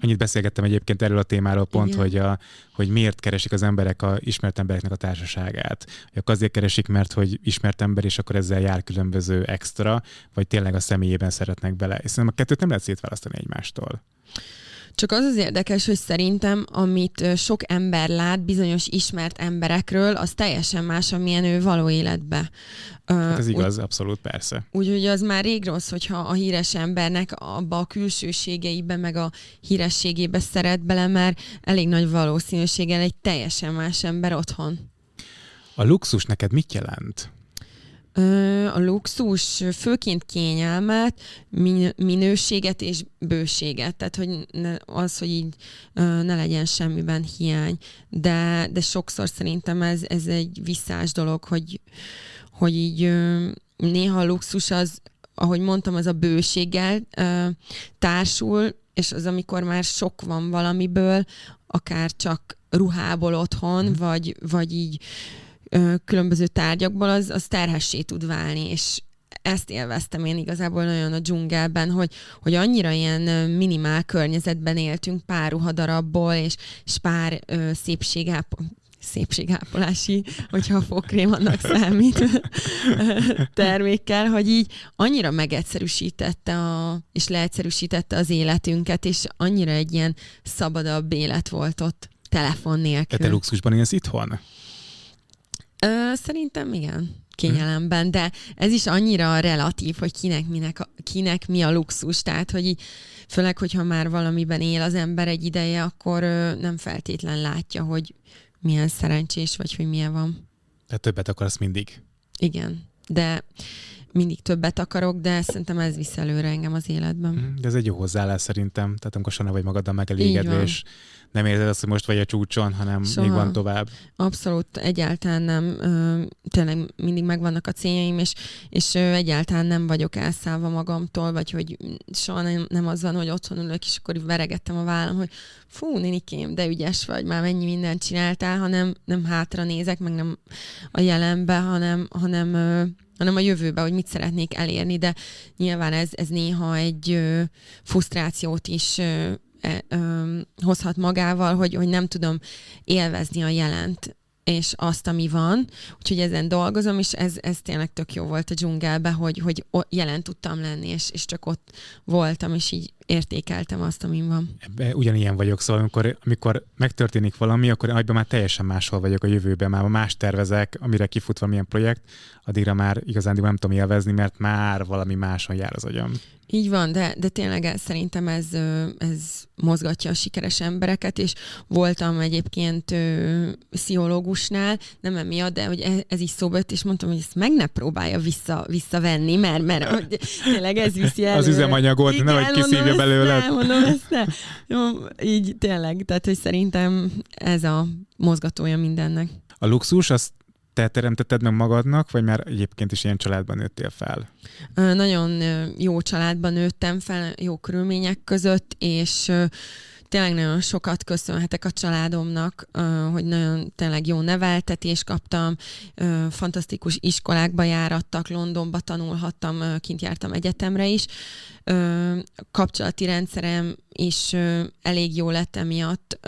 Annyit beszélgettem egyébként erről a témáról pont, Igen. hogy, a, hogy miért keresik az emberek a ismert embereknek a társaságát. Hogy azért keresik, mert hogy ismert ember, és akkor ezzel jár különböző extra, vagy tényleg a személyében szeretnek bele. És szerintem a kettőt nem lehet szétválasztani egymástól. Csak az az érdekes, hogy szerintem, amit sok ember lát bizonyos ismert emberekről, az teljesen más, amilyen ő való életbe. Hát ez igaz, úgy, abszolút, persze. Úgyhogy az már rég rossz, hogyha a híres embernek abba a külsőségeibe, meg a hírességébe szeret bele, mert elég nagy valószínűséggel egy teljesen más ember otthon. A luxus neked mit jelent? A luxus főként kényelmet, minőséget és bőséget, tehát hogy ne, az, hogy így ne legyen semmiben hiány, de, de sokszor szerintem ez, ez egy visszás dolog, hogy, hogy így néha a luxus az, ahogy mondtam, az a bőséggel társul, és az, amikor már sok van valamiből, akár csak ruhából otthon, mm. vagy, vagy így különböző tárgyakból, az, az terhessé tud válni, és ezt élveztem én igazából nagyon a dzsungelben, hogy, hogy annyira ilyen minimál környezetben éltünk pár ruhadarabból, és, és pár ö, szépségáp, szépségápolási, hogyha a fogkrém annak [laughs] számít termékkel, hogy így annyira megegyszerűsítette a, és leegyszerűsítette az életünket, és annyira egy ilyen szabadabb élet volt ott telefon nélkül. Te luxusban élsz itthon? Ö, szerintem igen kényelemben, de ez is annyira relatív, hogy kinek, minek, kinek mi a luxus, tehát hogy így, főleg, hogyha már valamiben él az ember egy ideje, akkor ö, nem feltétlen látja, hogy milyen szerencsés vagy, hogy milyen van. Tehát többet akarsz mindig. igen, de mindig többet akarok, de szerintem ez visz előre engem az életben. Mhm, de ez egy jó hozzáállás szerintem, tehát amikor soha vagy magaddal megelégedve, és nem érzed azt, hogy most vagy a csúcson, hanem Soha. még van tovább. Abszolút, egyáltalán nem. Tényleg mindig megvannak a céljaim, és, és egyáltalán nem vagyok elszállva magamtól, vagy hogy soha nem, nem az van, hogy otthon ülök, és akkor veregettem a vállam, hogy fú, nénikém, de ügyes vagy, már mennyi mindent csináltál, hanem nem hátra nézek, meg nem a jelenbe, hanem, hanem hanem a jövőbe, hogy mit szeretnék elérni, de nyilván ez, ez néha egy ö, frusztrációt is ö, e, ö, hozhat magával, hogy, hogy nem tudom élvezni a jelent és azt, ami van. Úgyhogy ezen dolgozom, és ez, ez tényleg tök jó volt a dzsungelbe, hogy, hogy jelen tudtam lenni, és, és csak ott voltam, és így értékeltem azt, amin van. Ebbe ugyanilyen vagyok, szóval amikor, amikor megtörténik valami, akkor egyben már teljesen máshol vagyok a jövőben, már más tervezek, amire kifut valamilyen projekt, addigra már igazán nem tudom élvezni, mert már valami máson jár az agyam. Így van, de, de tényleg szerintem ez, ez mozgatja a sikeres embereket, és voltam egyébként pszichológusnál, nem emiatt, de hogy ez, ez is szóba jött, és mondtam, hogy ezt meg ne próbálja vissza, visszavenni, mert, mert [laughs] hogy tényleg ez viszi el. Az üzemanyagot, Igen, nehogy kiszívja belőle. Nem, mondom ezt ne. Jó, így tényleg, tehát hogy szerintem ez a mozgatója mindennek. A luxus, azt te teremtetted meg magadnak, vagy már egyébként is ilyen családban nőttél fel? Nagyon jó családban nőttem fel, jó körülmények között, és tényleg nagyon sokat köszönhetek a családomnak, hogy nagyon tényleg jó neveltetést kaptam, fantasztikus iskolákba járattak, Londonba tanulhattam, kint jártam egyetemre is. Kapcsolati rendszerem is elég jó lett emiatt,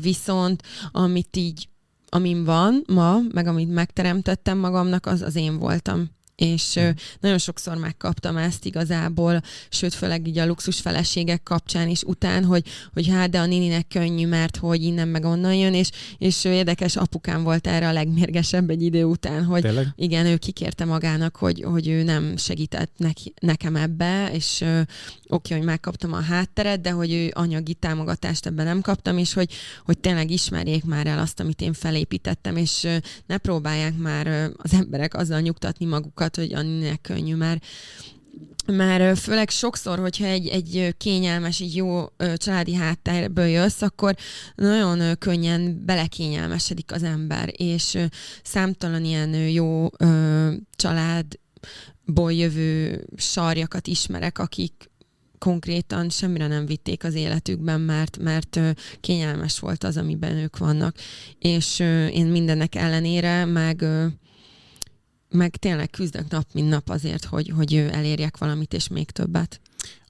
viszont amit így amin van ma, meg amit megteremtettem magamnak, az az én voltam és nagyon sokszor megkaptam ezt igazából, sőt, főleg így a luxus feleségek kapcsán is után, hogy, hogy hát, de a nininek könnyű, mert hogy innen meg onnan jön, és, és érdekes, apukám volt erre a legmérgesebb egy idő után, hogy Tényleg? igen, ő kikérte magának, hogy, hogy ő nem segített neki, nekem ebbe, és oké, okay, hogy megkaptam a hátteret, de hogy ő anyagi támogatást ebben nem kaptam, és hogy, hogy tényleg ismerjék már el azt, amit én felépítettem, és ne próbálják már az emberek azzal nyugtatni magukat, hogy Anninek könnyű, mert mert főleg sokszor, hogyha egy, egy kényelmes, egy jó családi háttérből jössz, akkor nagyon könnyen belekényelmesedik az ember, és számtalan ilyen jó családból jövő sarjakat ismerek, akik konkrétan semmire nem vitték az életükben, mert, mert kényelmes volt az, amiben ők vannak. És én mindennek ellenére meg meg tényleg küzdök nap, mint nap azért, hogy, hogy elérjek valamit, és még többet.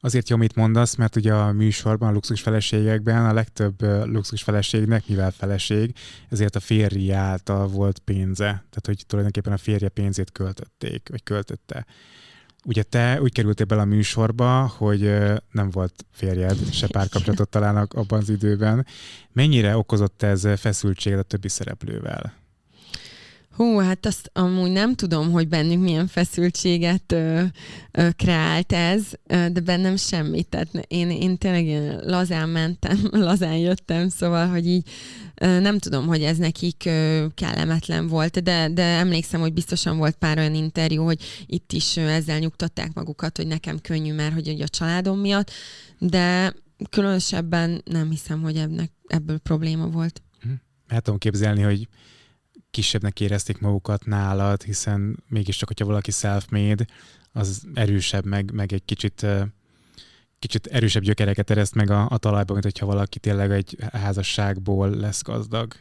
Azért jó, amit mondasz, mert ugye a műsorban, a luxus feleségekben a legtöbb luxus feleségnek, mivel feleség, ezért a férji által volt pénze. Tehát, hogy tulajdonképpen a férje pénzét költötték, vagy költötte. Ugye te úgy kerültél bele a műsorba, hogy nem volt férjed, se párkapcsolatot találnak abban az időben. Mennyire okozott ez feszültséget a többi szereplővel? Hú, hát azt amúgy nem tudom, hogy bennünk milyen feszültséget ö, ö, kreált ez, de bennem semmit. Tehát én, én tényleg én lazán mentem, [laughs] lazán jöttem, szóval, hogy így nem tudom, hogy ez nekik kellemetlen volt, de, de emlékszem, hogy biztosan volt pár olyan interjú, hogy itt is ezzel nyugtatták magukat, hogy nekem könnyű, mert hogy, hogy a családom miatt, de különösebben nem hiszem, hogy ebnek, ebből probléma volt. El tudom képzelni, hogy kisebbnek érezték magukat nálad, hiszen mégiscsak, hogyha valaki self-made, az erősebb, meg, meg egy kicsit kicsit erősebb gyökereket ereszt meg a, a talajban, mint hogyha valaki tényleg egy házasságból lesz gazdag.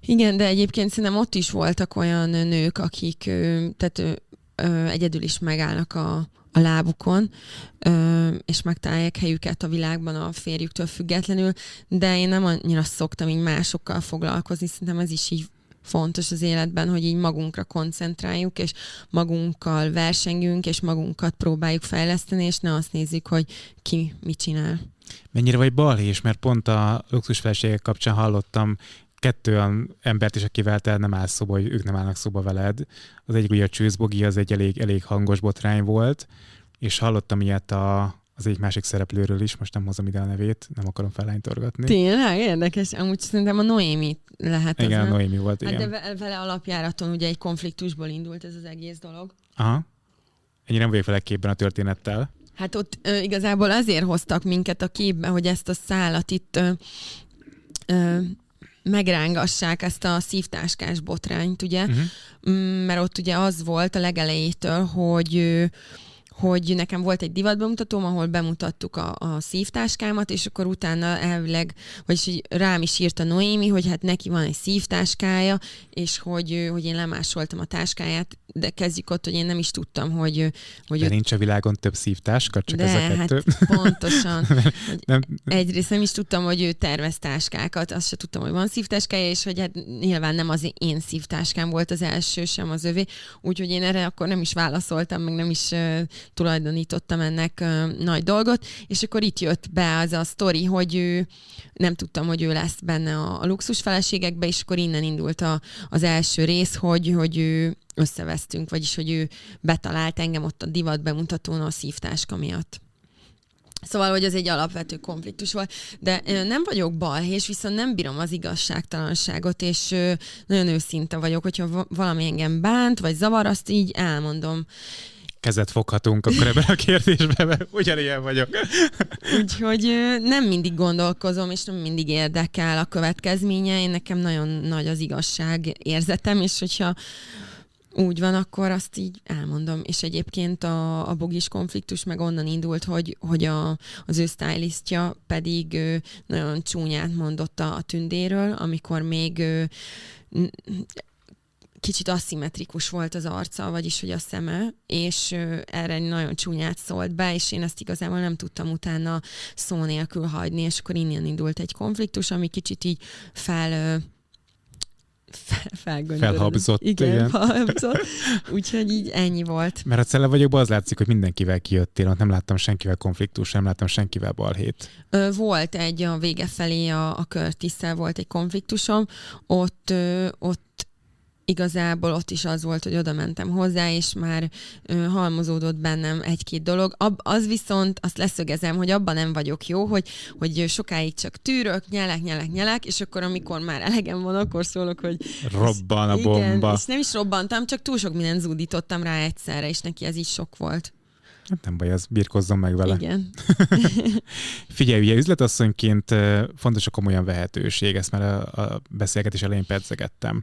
Igen, de egyébként szerintem ott is voltak olyan nők, akik tehát egyedül is megállnak a, a lábukon, és megtalálják helyüket a világban a férjüktől függetlenül, de én nem annyira szoktam így másokkal foglalkozni, szerintem ez is így fontos az életben, hogy így magunkra koncentráljuk, és magunkkal versengünk, és magunkat próbáljuk fejleszteni, és ne azt nézzük, hogy ki mit csinál. Mennyire vagy balhés, mert pont a luxusfeleségek kapcsán hallottam kettő olyan embert is, akivel te nem állsz szóba, hogy ők nem állnak szóba veled. Az egyik ugye a Csőzbogi, az egy elég, elég hangos botrány volt, és hallottam ilyet a, az egy másik szereplőről is, most nem hozom ide a nevét, nem akarom fellánytorgatni. Tényleg érdekes, amúgy szerintem a Noémi lehet Igen, az, a Noémi volt, hát igen. de vele alapjáraton ugye egy konfliktusból indult ez az egész dolog. Aha. Ennyire nem vagyok vele képben a történettel. Hát ott ö, igazából azért hoztak minket a képbe, hogy ezt a szálat itt ö, ö, megrángassák, ezt a szívtáskás botrányt, ugye? Uh-huh. Mert ott ugye az volt a legelejétől, hogy hogy nekem volt egy divatbemutatóm, ahol bemutattuk a, a szívtáskámat, és akkor utána elvileg, vagyis hogy rám is írta Noémi, hogy hát neki van egy szívtáskája, és hogy, hogy én lemásoltam a táskáját, de kezdjük ott, hogy én nem is tudtam, hogy... hogy de nincs a világon több szívtáska, csak de, ez a kettő. Hát pontosan. [laughs] nem. Egyrészt nem is tudtam, hogy ő tervez táskákat, azt se tudtam, hogy van szívtáskája, és hogy hát nyilván nem az én szívtáskám volt az első, sem az övé, úgyhogy én erre akkor nem is válaszoltam, meg nem is tulajdonítottam ennek nagy dolgot, és akkor itt jött be az a sztori, hogy ő, nem tudtam, hogy ő lesz benne a, a luxus feleségekbe, és akkor innen indult a, az első rész, hogy, hogy ő összevesztünk, vagyis hogy ő betalált engem ott a divat bemutatón a szívtáska miatt. Szóval, hogy az egy alapvető konfliktus volt, de nem vagyok balhés, viszont nem bírom az igazságtalanságot, és nagyon őszinte vagyok, hogyha valami engem bánt, vagy zavar, azt így elmondom kezet foghatunk akkor ebben a kérdésben, mert ugyanilyen vagyok. Úgyhogy nem mindig gondolkozom, és nem mindig érdekel a következménye. Én nekem nagyon nagy az igazság érzetem, és hogyha úgy van, akkor azt így elmondom. És egyébként a, a bogis konfliktus meg onnan indult, hogy, hogy a, az ő stylistja pedig nagyon csúnyát mondott a, a tündéről, amikor még kicsit aszimmetrikus volt az arca, vagyis hogy a szeme, és erre nagyon csúnyát szólt be, és én ezt igazából nem tudtam utána szó nélkül hagyni, és akkor innen indult egy konfliktus, ami kicsit így fel fel, Felhabzott. Igen, igen. felhabzott. Úgyhogy így ennyi volt. Mert a celle vagyokban az látszik, hogy mindenkivel kijöttél, ott nem láttam senkivel konfliktus, nem láttam senkivel balhét. Ö, volt egy a vége felé a, a körtisszel volt egy konfliktusom, ott, ö, ott igazából ott is az volt, hogy oda mentem hozzá, és már ö, halmozódott bennem egy-két dolog. Ab, az viszont, azt leszögezem, hogy abban nem vagyok jó, hogy, hogy sokáig csak tűrök, nyelek, nyelek, nyelek, és akkor amikor már elegem van, akkor szólok, hogy... Robban a bomba. Igen, és nem is robbantam, csak túl sok mindent zúdítottam rá egyszerre, és neki ez is sok volt. Hát nem baj, az birkozzon meg vele. Igen. [laughs] Figyelj, ugye üzletasszonyként fontos a komolyan vehetőség, ezt már a, a beszélgetés elején pedzegettem.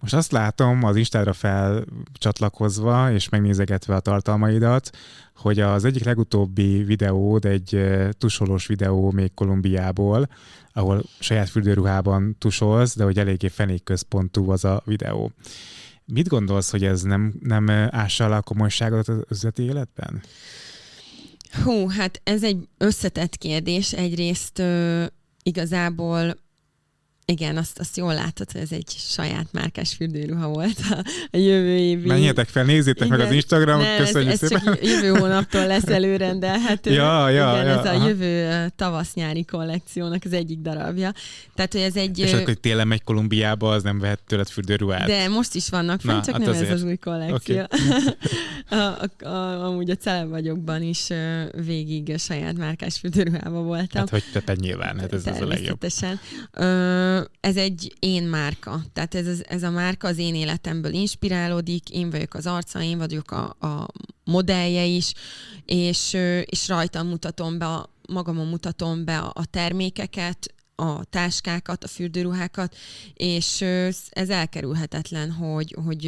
Most azt látom az Instára felcsatlakozva és megnézegetve a tartalmaidat, hogy az egyik legutóbbi videód egy tusolós videó még Kolumbiából, ahol saját fürdőruhában tusolsz, de hogy eléggé fenékközpontú az a videó. Mit gondolsz, hogy ez nem, nem ássa alá a komolyságot az üzleti életben? Hú, hát ez egy összetett kérdés. Egyrészt ö, igazából igen, azt, azt jól látod, hogy ez egy saját márkás fürdőruha volt a, a jövő évi. Menjetek fel, nézzétek Igen. meg az Instagramot, köszönjük ez, ez szépen. csak jövő hónaptól lesz [laughs] előrendelhető. ja, ja, Igen, ja, ez aha. a jövő tavasz-nyári kollekciónak az egyik darabja. Tehát, hogy ez egy... És akkor, hogy télen megy Kolumbiába, az nem vehet tőled fürdőruhát. De most is vannak fent, csak hát nem azért. ez az új kollekció. Okay. [laughs] a, a, a, amúgy a Celeb vagyokban is végig saját márkás fürdőruhába voltam. Hát, hogy te nyilván, hát ez, ez a legjobb. Ö, ez egy én márka. Tehát ez, ez a márka az én életemből inspirálódik, én vagyok az arca, én vagyok a, a modellje is, és, és rajtam mutatom be, a, magamon mutatom be a, a termékeket, a táskákat, a fürdőruhákat, és ez elkerülhetetlen, hogy, hogy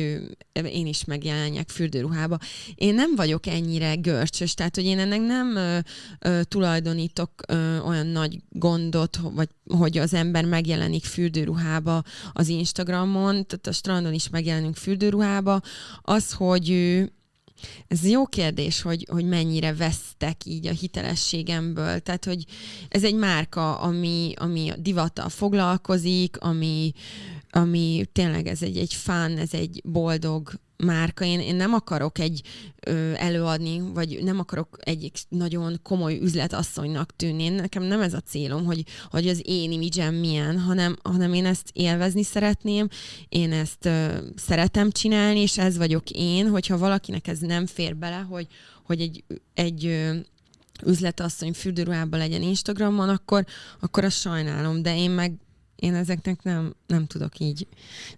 én is megjelenjek fürdőruhába. Én nem vagyok ennyire görcsös, tehát hogy én ennek nem ö, ö, tulajdonítok ö, olyan nagy gondot, vagy hogy az ember megjelenik fürdőruhába az Instagramon, tehát a strandon is megjelenünk fürdőruhába, az, hogy ez jó kérdés, hogy, hogy mennyire vesztek így a hitelességemből. Tehát, hogy ez egy márka, ami, ami a divattal foglalkozik, ami, ami tényleg ez egy, egy fán, ez egy boldog márka. Én, én nem akarok egy ö, előadni, vagy nem akarok egy nagyon komoly üzletasszonynak tűnni. Én, nekem nem ez a célom, hogy, hogy az én imidzsem milyen, hanem, hanem én ezt élvezni szeretném, én ezt ö, szeretem csinálni, és ez vagyok én, hogyha valakinek ez nem fér bele, hogy, hogy egy, egy ö, üzletasszony fürdőruhában legyen Instagramon, akkor, akkor azt sajnálom, de én meg én ezeknek nem, nem tudok így,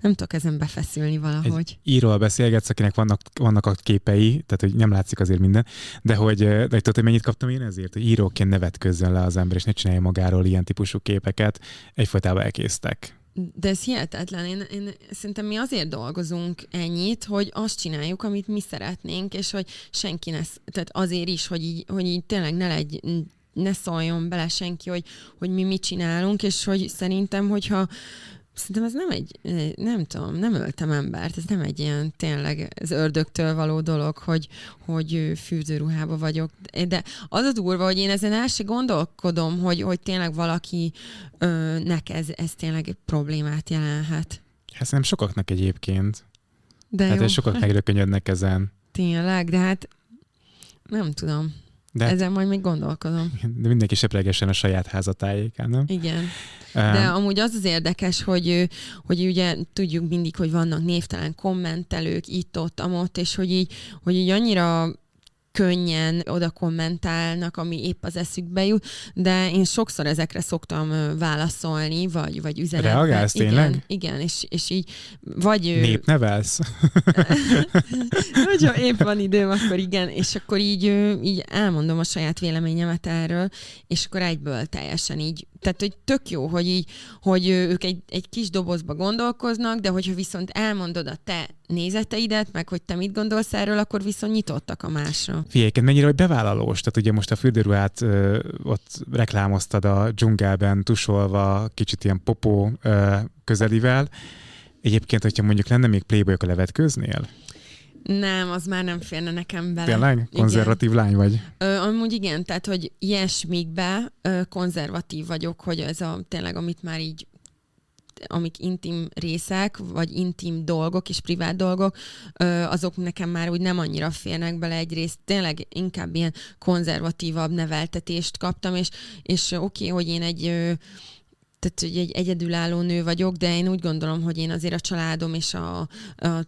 nem tudok ezen befeszülni valahogy. Egy íról beszélgetsz, akinek vannak, vannak a képei, tehát hogy nem látszik azért minden, de hogy, de hogy tudod, hogy mennyit kaptam én ezért, hogy íróként nevet közön le az ember, és ne csinálja magáról ilyen típusú képeket, egyfolytában elkésztek. De ez hihetetlen. Én, én szerintem mi azért dolgozunk ennyit, hogy azt csináljuk, amit mi szeretnénk, és hogy senki ne, tehát azért is, hogy így, hogy így tényleg ne legy, ne szóljon bele senki, hogy, hogy mi mit csinálunk, és hogy szerintem, hogyha Szerintem ez nem egy, nem tudom, nem öltem embert, ez nem egy ilyen tényleg az ördögtől való dolog, hogy, hogy fűzőruhába vagyok. De az a durva, hogy én ezen el se gondolkodom, hogy, hogy tényleg valaki ö, nek ez, ez tényleg problémát jelenhet. Hát nem sokaknak egyébként. De hát jó. sokak megrökönyödnek [laughs] ezen. Tényleg, de hát nem tudom. De Ezen majd még gondolkodom. De mindenki sepregesen a saját házatájékán, nem? Igen. De um, amúgy az az érdekes, hogy, hogy ugye tudjuk mindig, hogy vannak névtelen kommentelők itt-ott, amott, és hogy így, hogy így annyira könnyen oda kommentálnak, ami épp az eszükbe jut, de én sokszor ezekre szoktam válaszolni, vagy, vagy üzenetbe. Reagálsz igen, tényleg? Igen, és, és így vagy... Népnevelsz? [laughs] Hogyha épp van időm, akkor igen, és akkor így, így elmondom a saját véleményemet erről, és akkor egyből teljesen így tehát, hogy tök jó, hogy így, hogy ők egy, egy kis dobozba gondolkoznak, de hogyha viszont elmondod a te nézeteidet, meg hogy te mit gondolsz erről, akkor viszont nyitottak a másra. Figyelj, mennyire vagy bevállalós? Tehát ugye most a fürdőruhát ö, ott reklámoztad a dzsungelben, tusolva, kicsit ilyen popó ö, közelivel. Egyébként, hogyha mondjuk lenne még playboyok a levetkőznél? Nem, az már nem férne nekem bele. Tényleg? Konzervatív igen. lány vagy? Ö, amúgy igen, tehát, hogy ilyesmikbe ö, konzervatív vagyok, hogy ez a tényleg, amit már így amik intim részek, vagy intim dolgok és privát dolgok, azok nekem már úgy nem annyira férnek bele egyrészt. Tényleg inkább ilyen konzervatívabb neveltetést kaptam, és, és oké, okay, hogy én egy tehát hogy egy egyedülálló nő vagyok, de én úgy gondolom, hogy én azért a családom és a, a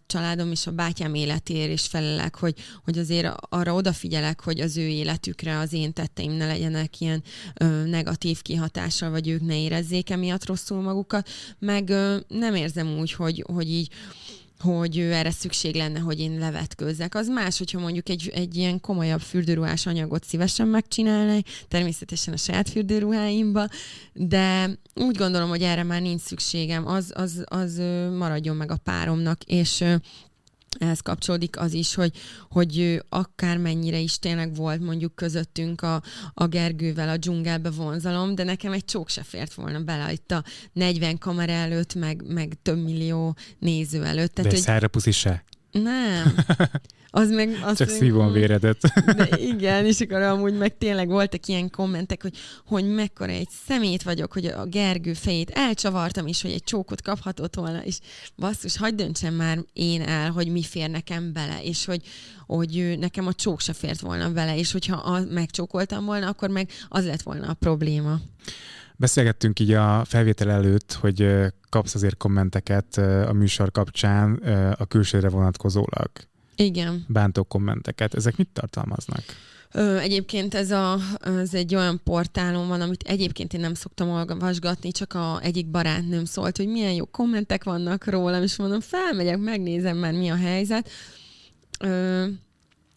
családom és a bátyám életéért is felelek, hogy, hogy azért arra odafigyelek, hogy az ő életükre az én tetteim ne legyenek ilyen ö, negatív kihatással, vagy ők ne érezzék emiatt rosszul magukat, meg ö, nem érzem úgy, hogy, hogy így hogy erre szükség lenne, hogy én levetkőzzek. Az más, hogyha mondjuk egy, egy ilyen komolyabb fürdőruhás anyagot szívesen megcsinálnék, természetesen a saját fürdőruháimba, de úgy gondolom, hogy erre már nincs szükségem. Az, az, az maradjon meg a páromnak, és ehhez kapcsolódik az is, hogy, hogy akármennyire is tényleg volt mondjuk közöttünk a, a Gergővel a dzsungelbe vonzalom, de nekem egy csók se fért volna bele itt a 40 kamera előtt, meg, meg több millió néző előtt. Tehát, de hogy... puszi se? Nem. [laughs] Az meg, az Csak szívom véredet. De igen, és akkor amúgy meg tényleg voltak ilyen kommentek, hogy, hogy mekkora egy szemét vagyok, hogy a Gergő fejét elcsavartam, és hogy egy csókot kaphatott volna, és basszus, hagyd döntsem már én el, hogy mi fér nekem bele, és hogy, hogy nekem a csók se fért volna bele, és hogyha a, megcsókoltam volna, akkor meg az lett volna a probléma. Beszélgettünk így a felvétel előtt, hogy kapsz azért kommenteket a műsor kapcsán a külsőre vonatkozólag. Igen. Bántó kommenteket. Ezek mit tartalmaznak? Ö, egyébként ez, a, ez egy olyan portálon van, amit egyébként én nem szoktam olvasgatni, csak a egyik barátnőm szólt, hogy milyen jó kommentek vannak rólam, és mondom, felmegyek, megnézem már mi a helyzet. Ö,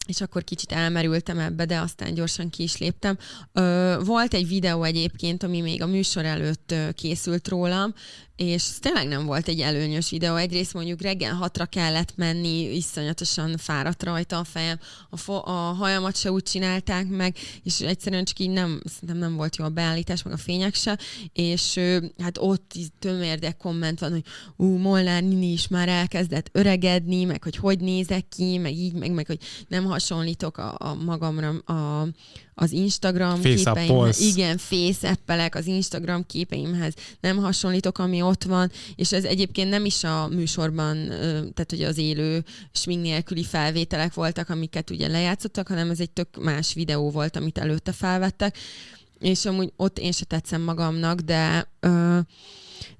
és akkor kicsit elmerültem ebbe, de aztán gyorsan ki is léptem. Ö, volt egy videó egyébként, ami még a műsor előtt készült rólam, és tényleg nem volt egy előnyös videó. Egyrészt mondjuk reggel hatra kellett menni, iszonyatosan fáradt rajta a fejem, a, fo- a hajamat se úgy csinálták meg, és egyszerűen csak így nem, szerintem nem volt jó a beállítás, meg a fények se, és hát ott tömérdek komment van, hogy ú, Molnár Nini is már elkezdett öregedni, meg hogy hogy nézek ki, meg így, meg, meg hogy nem hasonlítok a, a magamra a, az Instagram képeimhez. Igen, face az Instagram képeimhez. Nem hasonlítok, ami ott van, és ez egyébként nem is a műsorban, tehát hogy az élő smink nélküli felvételek voltak, amiket ugye lejátszottak, hanem ez egy tök más videó volt, amit előtte felvettek, és amúgy ott én se tetszem magamnak, de ö,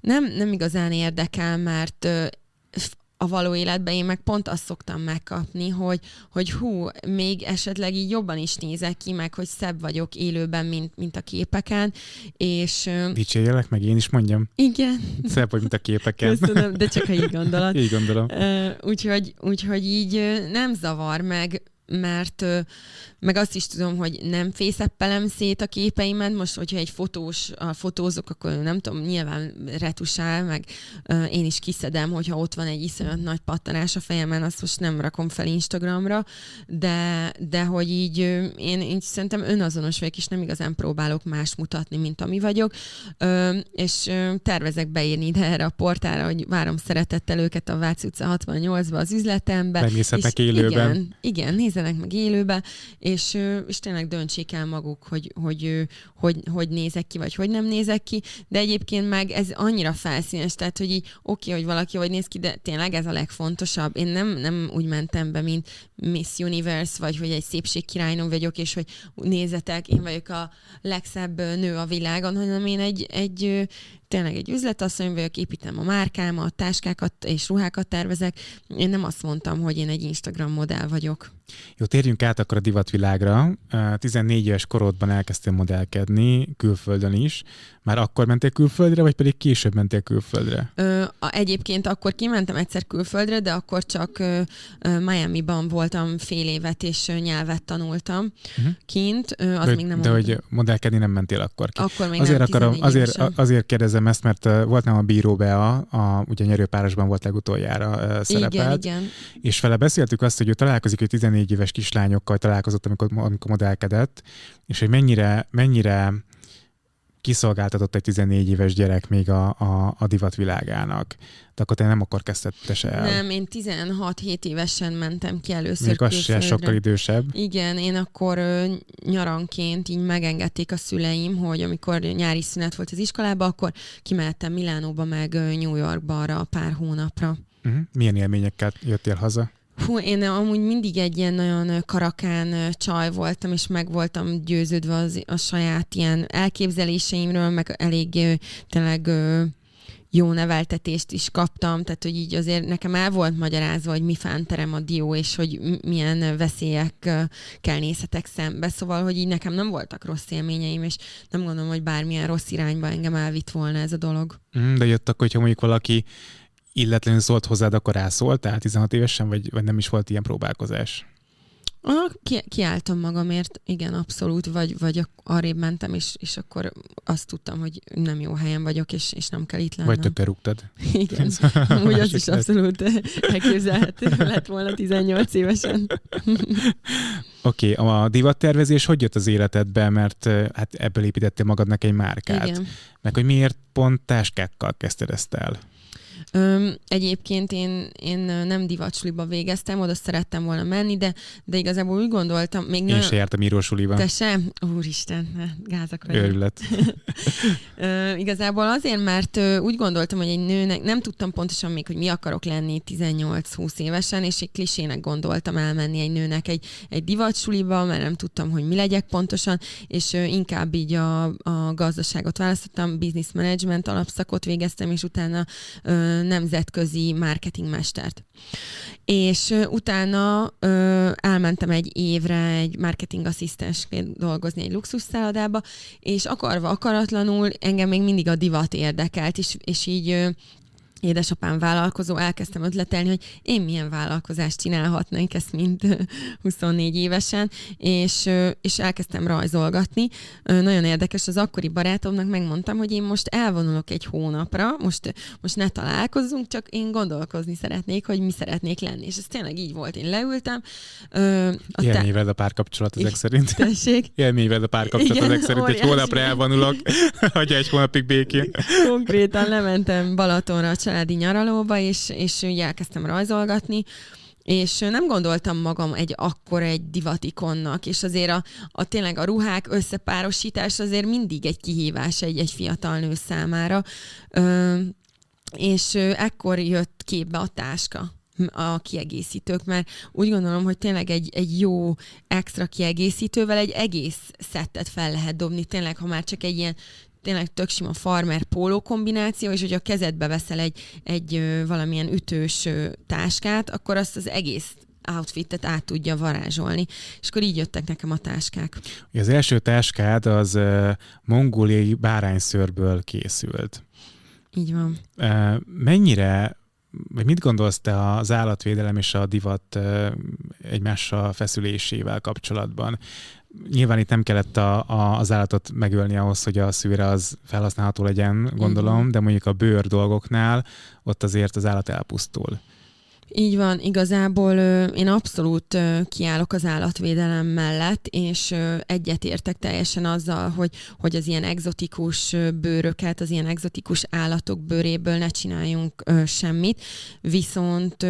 nem, nem igazán érdekel, mert ö, a való életben én meg pont azt szoktam megkapni, hogy, hogy hú, még esetleg így jobban is nézek ki, meg hogy szebb vagyok élőben, mint, mint a képeken, és... Dicsérjelek meg, én is mondjam. Igen. Szebb vagy, mint a képeken. Köszönöm, de csak ha így gondolod. így gondolom. Úgyhogy, úgyhogy így nem zavar meg, mert meg azt is tudom, hogy nem fészeppelem szét a képeimet, most, hogyha egy fotós, a fotózok, akkor nem tudom, nyilván retusál, meg én is kiszedem, hogyha ott van egy iszonyat nagy pattanás a fejemen, azt most nem rakom fel Instagramra, de, de hogy így én, én szerintem önazonos vagyok, és nem igazán próbálok más mutatni, mint ami vagyok, és tervezek beírni ide erre a portára, hogy várom szeretettel őket a Váci utca 68-ba az üzletembe. Megnézhetnek élőben. Igen, igen, nézzenek meg élőben, és és, és tényleg döntsék el maguk, hogy, hogy, hogy, hogy nézek ki, vagy hogy nem nézek ki, de egyébként meg ez annyira felszínes, tehát hogy így oké, okay, hogy valaki hogy néz ki, de tényleg ez a legfontosabb. Én nem, nem úgy mentem be, mint Miss Universe, vagy hogy egy szépségkirálynő vagyok, és hogy nézzetek, én vagyok a legszebb nő a világon, hanem én egy, egy tényleg egy üzletasszony vagyok, építem a márkámat, táskákat és ruhákat tervezek. Én nem azt mondtam, hogy én egy Instagram modell vagyok. Jó, térjünk át akkor a divatvilágra. 14 éves korodban elkezdtél modellkedni, külföldön is. Már akkor mentél külföldre, vagy pedig később mentél külföldre? Ö, egyébként akkor kimentem egyszer külföldre, de akkor csak ö, Miami-ban voltam fél évet, és nyelvet tanultam uh-huh. kint. Ö, az de, még nem de hogy modellkedni nem mentél akkor ki. Akkor még azért nem akarom, azért, azért kérdezem ezt, mert volt nem a bíró Bea, a, ugye nyerőpárosban volt legutoljára szerepelt. Igen, igen. És vele beszéltük azt, hogy ő találkozik, hogy 14 éves kislányokkal találkozott, amikor, amikor modellkedett, és hogy mennyire, mennyire kiszolgáltatott egy 14 éves gyerek még a, a, a divat világának. De akkor te nem akkor kezdted se el. Nem, én 16-7 évesen mentem ki először. Még az se sokkal idősebb. Igen, én akkor ö, nyaranként így megengedték a szüleim, hogy amikor nyári szünet volt az iskolában, akkor kimehettem Milánóba meg New Yorkba arra pár hónapra. Uh-huh. Milyen élményekkel jöttél haza? Hú, én amúgy mindig egy ilyen nagyon karakán csaj voltam, és meg voltam győződve az, a saját ilyen elképzeléseimről, meg elég tényleg jó neveltetést is kaptam, tehát hogy így azért nekem el volt magyarázva, hogy mi fánterem a dió, és hogy milyen veszélyekkel nézhetek szembe, szóval, hogy így nekem nem voltak rossz élményeim, és nem gondolom, hogy bármilyen rossz irányba engem elvitt volna ez a dolog. Mm, de jött akkor, hogyha mondjuk valaki illetlenül szólt hozzád, akkor rászóltál 16 évesen, vagy, vagy nem is volt ilyen próbálkozás? Ah, ki, kiálltam magamért, igen, abszolút, vagy, vagy arrébb mentem, és, és akkor azt tudtam, hogy nem jó helyen vagyok, és, és nem kell itt lennem. Vagy tökre rúgtad. [laughs] Igen, úgy az is abszolút elképzelhető lett volna 18 évesen. [laughs] Oké, okay, a divattervezés hogy jött az életedbe, mert hát ebből építettél magadnak egy márkát. Igen. Meg hogy miért pont táskákkal kezdted ezt el? Öm, egyébként én, én nem divatsuliba végeztem, oda szerettem volna menni, de, de igazából úgy gondoltam, még Én nagyon... se jártam írósuliba. Te sem? Úristen, gázak vagyok. Őrület. [laughs] Ö, igazából azért, mert úgy gondoltam, hogy egy nőnek, nem tudtam pontosan még, hogy mi akarok lenni 18-20 évesen, és egy klisének gondoltam elmenni egy nőnek egy, egy divatsuliba, mert nem tudtam, hogy mi legyek pontosan, és inkább így a, a gazdaságot választottam, business management alapszakot végeztem, és utána nemzetközi marketingmestert. És utána ö, elmentem egy évre egy marketing asszisztensként dolgozni egy luxusszállodába, és akarva akaratlanul engem még mindig a divat érdekelt, és, és így édesapám vállalkozó, elkezdtem ötletelni, hogy én milyen vállalkozást csinálhatnék ezt mind 24 évesen, és, és elkezdtem rajzolgatni. Nagyon érdekes, az akkori barátomnak megmondtam, hogy én most elvonulok egy hónapra, most, most ne találkozzunk, csak én gondolkozni szeretnék, hogy mi szeretnék lenni. És ez tényleg így volt. Én leültem. Élmény te... a párkapcsolat ezek szerint. [laughs] Tessék? Élmény a párkapcsolat ezek szerint. Egy hónapra elvonulok, [laughs] hagyja egy hónapig békén. Konkrétan lementem Balatonra a családi nyaralóba, és, és ugye elkezdtem rajzolgatni, és nem gondoltam magam egy akkor egy divatikonnak, és azért a, a tényleg a ruhák összepárosítás azért mindig egy kihívás egy, egy fiatal nő számára, Ö, és ekkor jött képbe a táska a kiegészítők, mert úgy gondolom, hogy tényleg egy, egy jó extra kiegészítővel egy egész szettet fel lehet dobni, tényleg, ha már csak egy ilyen tényleg tök sima farmer póló kombináció, és hogyha a kezedbe veszel egy, egy valamilyen ütős táskát, akkor azt az egész outfitet át tudja varázsolni. És akkor így jöttek nekem a táskák. Az első táskád az mongóliai bárányszőrből készült. Így van. Mennyire vagy mit gondolsz te az állatvédelem és a divat egymással feszülésével kapcsolatban? Nyilván itt nem kellett a, a, az állatot megölni ahhoz, hogy a szűre az felhasználható legyen, gondolom, Igen. de mondjuk a bőr dolgoknál ott azért az állat elpusztul. Így van, igazából én abszolút kiállok az állatvédelem mellett, és egyetértek teljesen azzal, hogy, hogy az ilyen egzotikus bőröket, az ilyen egzotikus állatok bőréből ne csináljunk semmit, viszont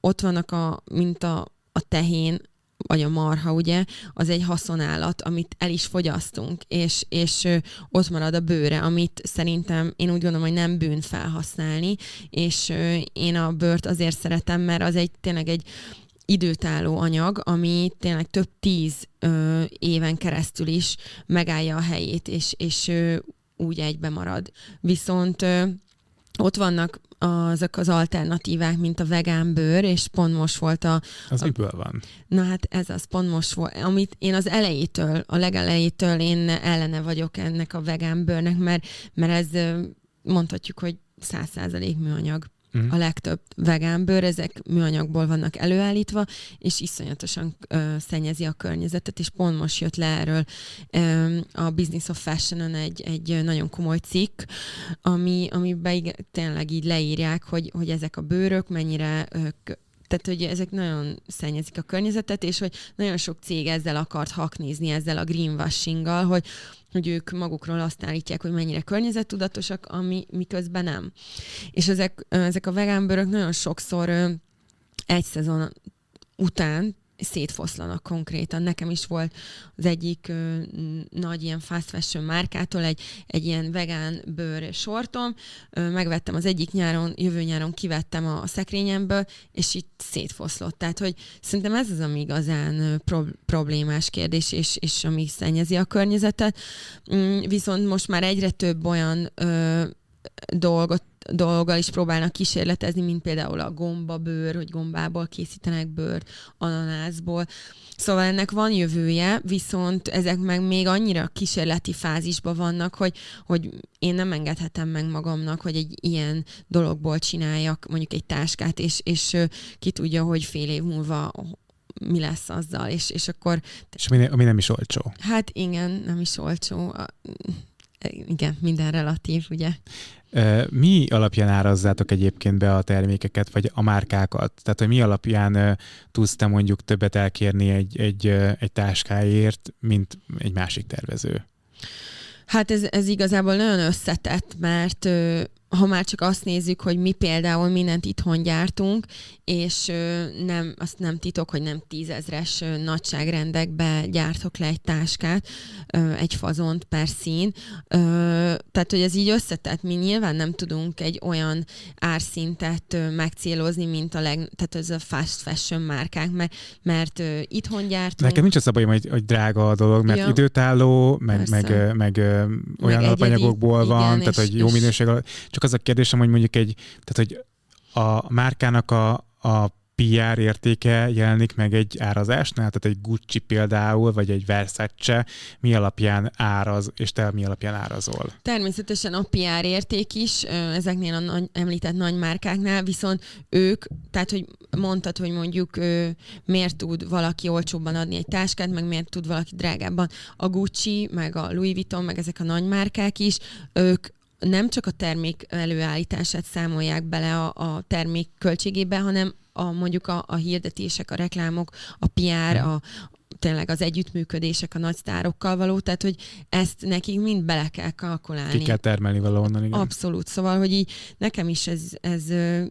ott vannak a, mint a, a tehén, vagy a marha, ugye, az egy haszonállat, amit el is fogyasztunk, és, és ott marad a bőre, amit szerintem én úgy gondolom, hogy nem bűn felhasználni, és én a bőrt azért szeretem, mert az egy tényleg egy időtálló anyag, ami tényleg több tíz ö, éven keresztül is megállja a helyét, és, és ö, úgy egybe marad. Viszont ö, ott vannak azok az alternatívák, mint a vegán bőr, és pont most volt a... Az a, miből van? Na hát ez az pont most volt, amit én az elejétől, a legelejétől én ellene vagyok ennek a vegán bőrnek, mert, mert ez mondhatjuk, hogy száz százalék műanyag. Uh-huh. A legtöbb vegán bőr, ezek műanyagból vannak előállítva, és iszonyatosan ö, szennyezi a környezetet, és pont most jött le erről ö, a Business of Fashion-on egy, egy nagyon komoly cikk, ami, amiben tényleg így leírják, hogy, hogy ezek a bőrök mennyire ö, tehát, hogy ezek nagyon szennyezik a környezetet, és hogy nagyon sok cég ezzel akart haknézni, ezzel a greenwashinggal, hogy, hogy ők magukról azt állítják, hogy mennyire környezettudatosak, ami miközben nem. És ezek, ezek a vegánbőrök nagyon sokszor egy szezon után szétfoszlanak konkrétan. Nekem is volt az egyik ö, nagy ilyen fast fashion márkától egy, egy ilyen vegán bőr sortom, ö, megvettem az egyik nyáron, jövő nyáron kivettem a, a szekrényemből, és itt szétfoszlott. Tehát, hogy szerintem ez az, ami igazán pro- problémás kérdés, és, és ami szennyezi a környezetet. Mm, viszont most már egyre több olyan ö, dolgot dolggal is próbálnak kísérletezni, mint például a gombabőr, hogy gombából készítenek bőrt, ananászból. Szóval ennek van jövője, viszont ezek meg még annyira kísérleti fázisban vannak, hogy, hogy én nem engedhetem meg magamnak, hogy egy ilyen dologból csináljak mondjuk egy táskát, és, és ki tudja, hogy fél év múlva mi lesz azzal, és, és akkor... És ami, ami nem is olcsó. Hát igen, nem is olcsó. Igen, minden relatív, ugye? Mi alapján árazzátok egyébként be a termékeket, vagy a márkákat? Tehát, hogy mi alapján tudsz te mondjuk többet elkérni egy, egy, egy táskáért, mint egy másik tervező? Hát ez, ez igazából nagyon összetett, mert ha már csak azt nézzük, hogy mi például mindent itthon gyártunk, és nem, azt nem titok, hogy nem tízezres nagyságrendekbe gyártok le egy táskát, egy fazont per szín. Tehát, hogy ez így összetett, mi nyilván nem tudunk egy olyan árszintet megcélozni, mint a leg, tehát ez a fast fashion márkák, mert, mert itthon gyártunk. Nekem nincs az a bajom, hogy, hogy drága a dolog, mert ja. időtálló, meg, meg, meg, meg, olyan meg alapanyagokból van, igen, tehát hogy jó minőség. Csak csak az a kérdésem, hogy mondjuk egy, tehát hogy a márkának a, a PR értéke jelenik meg egy árazásnál, tehát egy Gucci például, vagy egy Versace, mi alapján áraz, és te mi alapján árazol? Természetesen a PR érték is ezeknél a nagy, említett nagy márkáknál, viszont ők, tehát hogy mondtad, hogy mondjuk miért tud valaki olcsóbban adni egy táskát, meg miért tud valaki drágábban. A Gucci, meg a Louis Vuitton, meg ezek a nagy márkák is, ők nem csak a termék előállítását számolják bele a, a termék költségébe, hanem a, mondjuk a, a hirdetések, a reklámok, a PR, a, tényleg az együttműködések a nagy sztárokkal való, tehát hogy ezt nekik mind bele kell kalkulálni. Ki kell termelni valahonnan, igen. Abszolút, szóval, hogy így nekem is ez, ez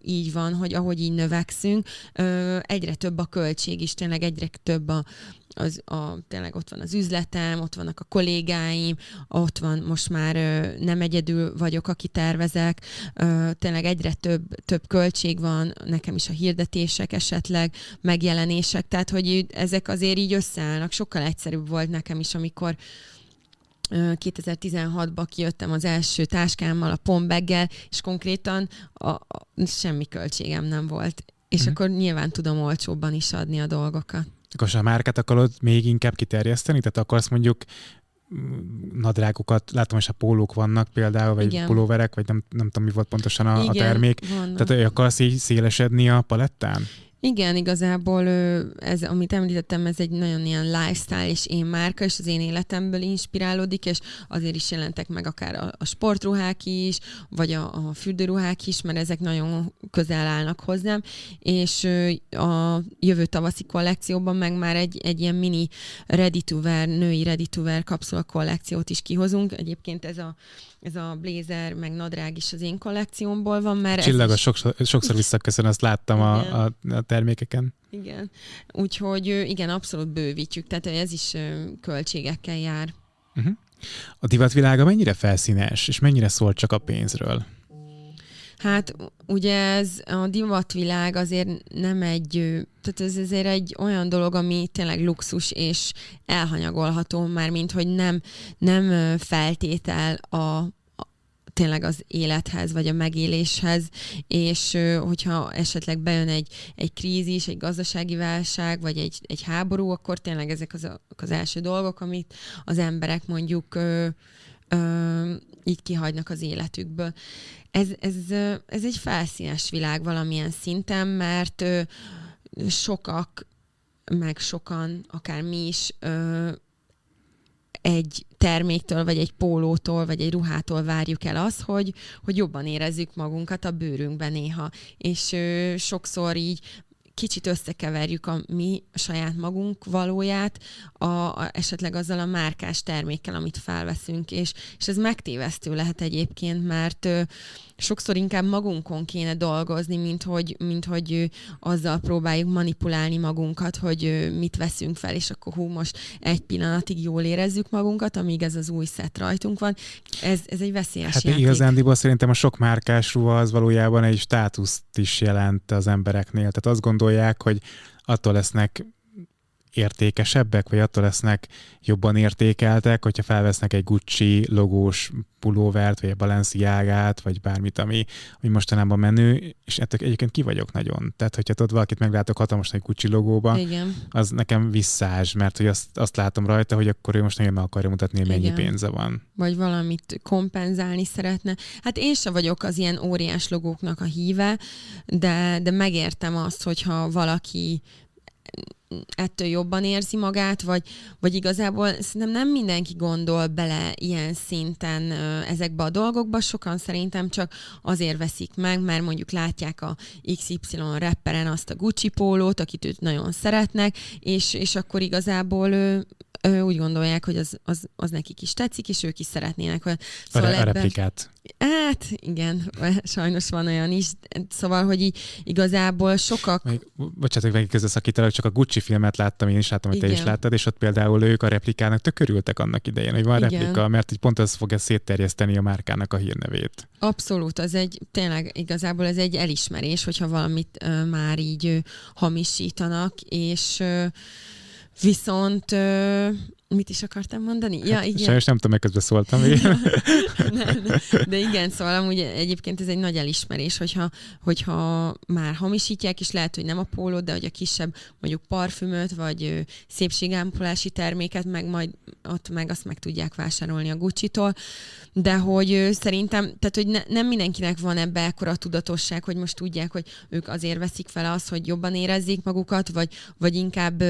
így van, hogy ahogy így növekszünk, egyre több a költség is, tényleg egyre több a, az, a, tényleg ott van az üzletem, ott vannak a kollégáim, ott van most már ö, nem egyedül vagyok, aki tervezek, ö, tényleg egyre több, több költség van, nekem is a hirdetések esetleg, megjelenések, tehát hogy ezek azért így összeállnak, sokkal egyszerűbb volt nekem is, amikor 2016-ban kijöttem az első táskámmal, a pombeggel, és konkrétan a, a, semmi költségem nem volt. És uh-huh. akkor nyilván tudom olcsóbban is adni a dolgokat. Akkor a márkát akarod még inkább kiterjeszteni? Tehát akarsz mondjuk mm, nadrágokat, látom, és a pólók vannak például, vagy Igen. pulóverek, vagy nem, nem tudom, mi volt pontosan a, Igen, a termék. Vannak. Tehát akarsz így szélesedni a palettán? Igen, igazából ez, amit említettem, ez egy nagyon ilyen lifestyle és én márka, és az én életemből inspirálódik, és azért is jelentek meg akár a, a sportruhák is, vagy a, a fürdőruhák is, mert ezek nagyon közel állnak hozzám, és a jövő tavaszi kollekcióban meg már egy, egy ilyen mini ready to wear, női ready to wear kapszula kollekciót is kihozunk. Egyébként ez a ez a blazer, meg nadrág is az én kollekciómból van, mert... Csillagos, is... sokszor, sokszor visszaköszön, azt láttam a, a, a termékeken. Igen, úgyhogy igen, abszolút bővítjük, tehát ez is költségekkel jár. Uh-huh. A divatvilága mennyire felszínes, és mennyire szól csak a pénzről? Hát ugye ez a divatvilág azért nem egy, tehát ez azért egy olyan dolog, ami tényleg luxus és elhanyagolható már, mint hogy nem, nem feltétel a, tényleg az élethez, vagy a megéléshez, és hogyha esetleg bejön egy, egy krízis, egy gazdasági válság, vagy egy, egy háború, akkor tényleg ezek az, az első dolgok, amit az emberek mondjuk ö, ö, így kihagynak az életükből. Ez, ez, ez egy felszínes világ valamilyen szinten, mert sokak, meg sokan, akár mi is egy terméktől, vagy egy pólótól, vagy egy ruhától várjuk el azt, hogy, hogy jobban érezzük magunkat a bőrünkben néha. És ö, sokszor így kicsit összekeverjük a mi saját magunk valóját, a, a, esetleg azzal a márkás termékkel, amit felveszünk, és, és ez megtévesztő lehet egyébként, mert ö, sokszor inkább magunkon kéne dolgozni, mint hogy, mint hogy azzal próbáljuk manipulálni magunkat, hogy mit veszünk fel, és akkor hú, most egy pillanatig jól érezzük magunkat, amíg ez az új szett rajtunk van. Ez, ez egy veszélyes Hát játék. igazándiból szerintem a sok márkás ruha az valójában egy státuszt is jelent az embereknél. Tehát azt gondolják, hogy attól lesznek értékesebbek, vagy attól lesznek jobban értékeltek, hogyha felvesznek egy Gucci logós pulóvert, vagy egy Balenciágát, vagy bármit, ami, ami mostanában menő, és ettől egyébként ki vagyok nagyon. Tehát, hogyha ott valakit meglátok hatalmas egy Gucci logóba, Igen. az nekem visszás, mert hogy azt, azt látom rajta, hogy akkor ő most nagyon meg akarja mutatni, hogy mennyi Igen. pénze van. Vagy valamit kompenzálni szeretne. Hát én se vagyok az ilyen óriás logóknak a híve, de, de megértem azt, hogyha valaki ettől jobban érzi magát, vagy, vagy igazából szerintem nem mindenki gondol bele ilyen szinten ezekbe a dolgokba, sokan szerintem csak azért veszik meg, mert mondjuk látják a XY rapperen azt a Gucci pólót, akit őt nagyon szeretnek, és, és akkor igazából úgy gondolják, hogy az, az, az nekik is tetszik, és ők is szeretnének. Szóval a, a replikát. Hát igen, [laughs] sajnos van olyan is. Szóval, hogy így igazából sokak... Még, bocsánat, hogy közösszakítalak, csak a Gucci filmet láttam, én is láttam, hogy igen. te is láttad, és ott például ők a replikának tök örültek annak idején, hogy van igen. replika, mert így pont ez fogja szétterjeszteni a márkának a hírnevét. Abszolút, az egy, tényleg igazából ez egy elismerés, hogyha valamit uh, már így uh, hamisítanak, és uh, Viszont mit is akartam mondani? Ja, hát, igen. Sajnos nem tudom, meg közben szóltam. ja, [laughs] nem, nem. De igen, szóval amúgy egyébként ez egy nagy elismerés, hogyha, hogyha már hamisítják, és lehet, hogy nem a pólót, de hogy a kisebb mondjuk parfümöt, vagy szépségámpolási terméket, meg majd ott meg azt meg tudják vásárolni a Gucci-tól, de hogy szerintem, tehát hogy ne, nem mindenkinek van ebbe ekkora tudatosság, hogy most tudják, hogy ők azért veszik fel azt, hogy jobban érezzék magukat, vagy, vagy inkább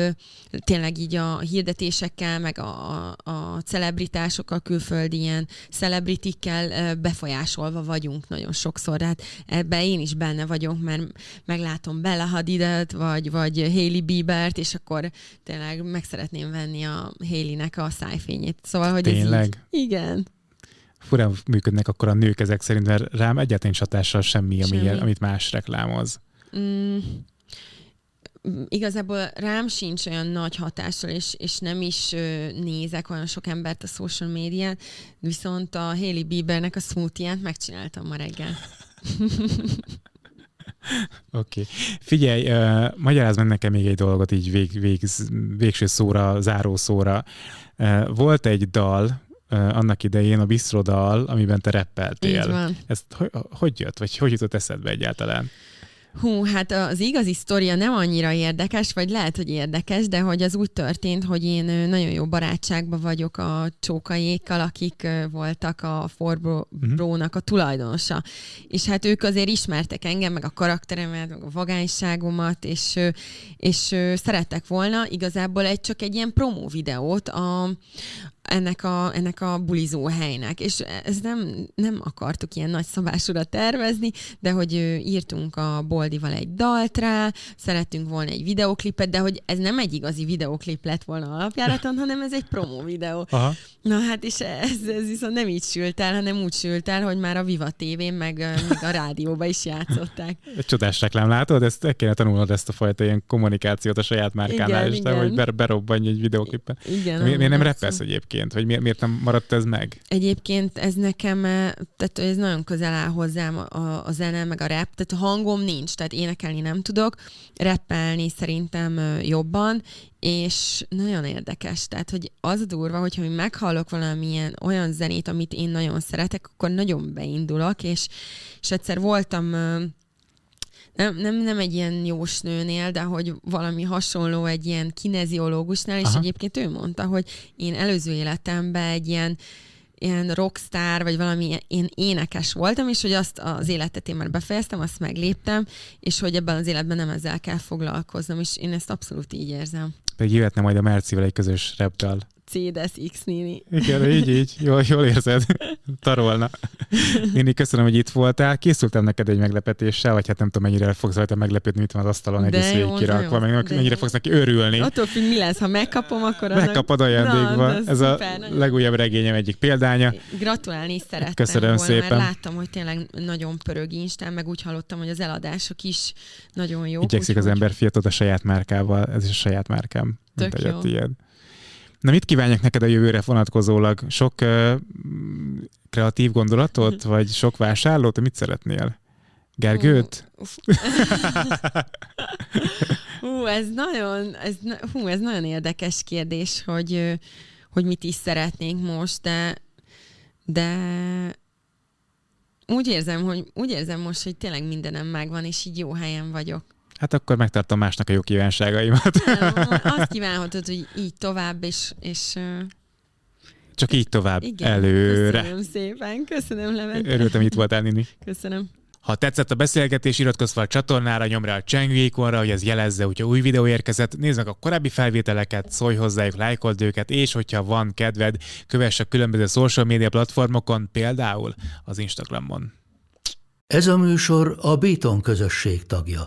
tényleg így a hirdetésekkel, meg a, a celebritásokkal, külföldi ilyen celebritikkel befolyásolva vagyunk nagyon sokszor. Hát ebbe én is benne vagyok, mert meglátom Bella Hadidet, vagy, vagy Hailey Biebert, és akkor tényleg meg szeretném venni a Hailey-nek a szájfényét. Szóval, hogy Tényleg? Ez így, igen furán működnek akkor a nők ezek szerint, mert rám egyáltalán hatással semmi, semmi. Ami, amit más reklámoz. Mm, igazából rám sincs olyan nagy hatással, és, és nem is nézek olyan sok embert a social médián, viszont a Hailey Biebernek a smoothie megcsináltam ma reggel. [laughs] Oké. Okay. Figyelj, uh, magyarázd meg nekem még egy dolgot így vég, vég, végső szóra, záró szóra. Uh, volt egy dal, annak idején a Bistrodal, amiben te reppeltél. Így van. Ezt hogy, hogy jött, vagy hogy jutott eszedbe egyáltalán? Hú, hát az igazi sztoria nem annyira érdekes, vagy lehet, hogy érdekes, de hogy az úgy történt, hogy én nagyon jó barátságban vagyok a csókaiékkal, akik voltak a Forbrónak a tulajdonosa. És hát ők azért ismertek engem, meg a karakteremet, meg a vagányságomat, és, és szerettek volna igazából egy csak egy ilyen promó videót a, ennek a, ennek a bulizó helynek. És ez nem, nem akartuk ilyen nagy szabásúra tervezni, de hogy írtunk a Boldival egy dalt rá, szerettünk volna egy videoklipet, de hogy ez nem egy igazi videoklip lett volna alapjáraton, hanem ez egy promo videó. Aha. Na hát és ez, ez viszont nem így sült el, hanem úgy sült el, hogy már a Viva TV-n meg, meg a rádióba is játszották. Csodás reklám, látod? Ezt el kéne tanulnod ezt a fajta ilyen kommunikációt a saját márkánál, igen, és igen. hogy ber, berobbanj egy videoklipet. Igen. Miért, nem repesz egyébként? Vagy miért, nem maradt ez meg? Egyébként ez nekem, eh, tehát ez nagyon közel áll hozzám a, a zene, meg a rap, tehát hangom nincs, tehát énekelni nem tudok, rappelni szerintem eh, jobban, és nagyon érdekes, tehát hogy az a durva, hogyha mi meghallok valamilyen olyan zenét, amit én nagyon szeretek, akkor nagyon beindulok, és, és egyszer voltam eh, nem, nem, nem egy ilyen jósnőnél, de hogy valami hasonló egy ilyen kineziológusnál, és Aha. egyébként ő mondta, hogy én előző életemben egy ilyen ilyen rockstar, vagy valami én énekes voltam, és hogy azt az életet én már befejeztem, azt megléptem, és hogy ebben az életben nem ezzel kell foglalkoznom, és én ezt abszolút így érzem. Pedig jöhetne majd a Mercivel egy közös repdal. Mercedes X Nini. Igen, így, így. Jól, jól érzed. Tarolna. Nini, köszönöm, hogy itt voltál. Készültem neked egy meglepetéssel, vagy hát nem tudom, mennyire fogsz rajta meglepődni, mit van az asztalon egész végig kirakva, meg mennyire jó. fogsz neki örülni. Attól függ, mi lesz, ha megkapom, akkor Megkapod ajándékba. Ez a nagyon... legújabb regényem egyik példánya. Gratulálni is szerettem Köszönöm volna, szépen. mert láttam, hogy tényleg nagyon pörög Instán, meg úgy hallottam, hogy az eladások is nagyon jók. Igyekszik az ember fiatal a saját márkával, ez is a saját márkám. Tök jó. Tiéd. Na mit kívánjak neked a jövőre vonatkozólag? Sok uh, kreatív gondolatot, vagy sok vásárlót? Mit szeretnél? Gergőt? Hú, ez nagyon, ez, hú, ez nagyon érdekes kérdés, hogy, hogy mit is szeretnénk most, de, de úgy érzem, hogy úgy érzem most, hogy tényleg mindenem megvan, és így jó helyen vagyok. Hát akkor megtartom másnak a jó kívánságaimat. Azt kívánhatod, hogy így tovább, és, és csak így tovább, igen, előre. Köszönöm szépen, köszönöm Levente. Örültem, itt voltál, Nini. Köszönöm. Ha tetszett a beszélgetés, iratkozz fel a csatornára, nyomj rá a csengőikonra, hogy ez jelezze, hogyha új videó érkezett, nézd meg a korábbi felvételeket, szólj hozzájuk, lájkold őket, és hogyha van kedved, kövess a különböző social media platformokon, például az Instagramon. Ez a műsor a Béton közösség tagja.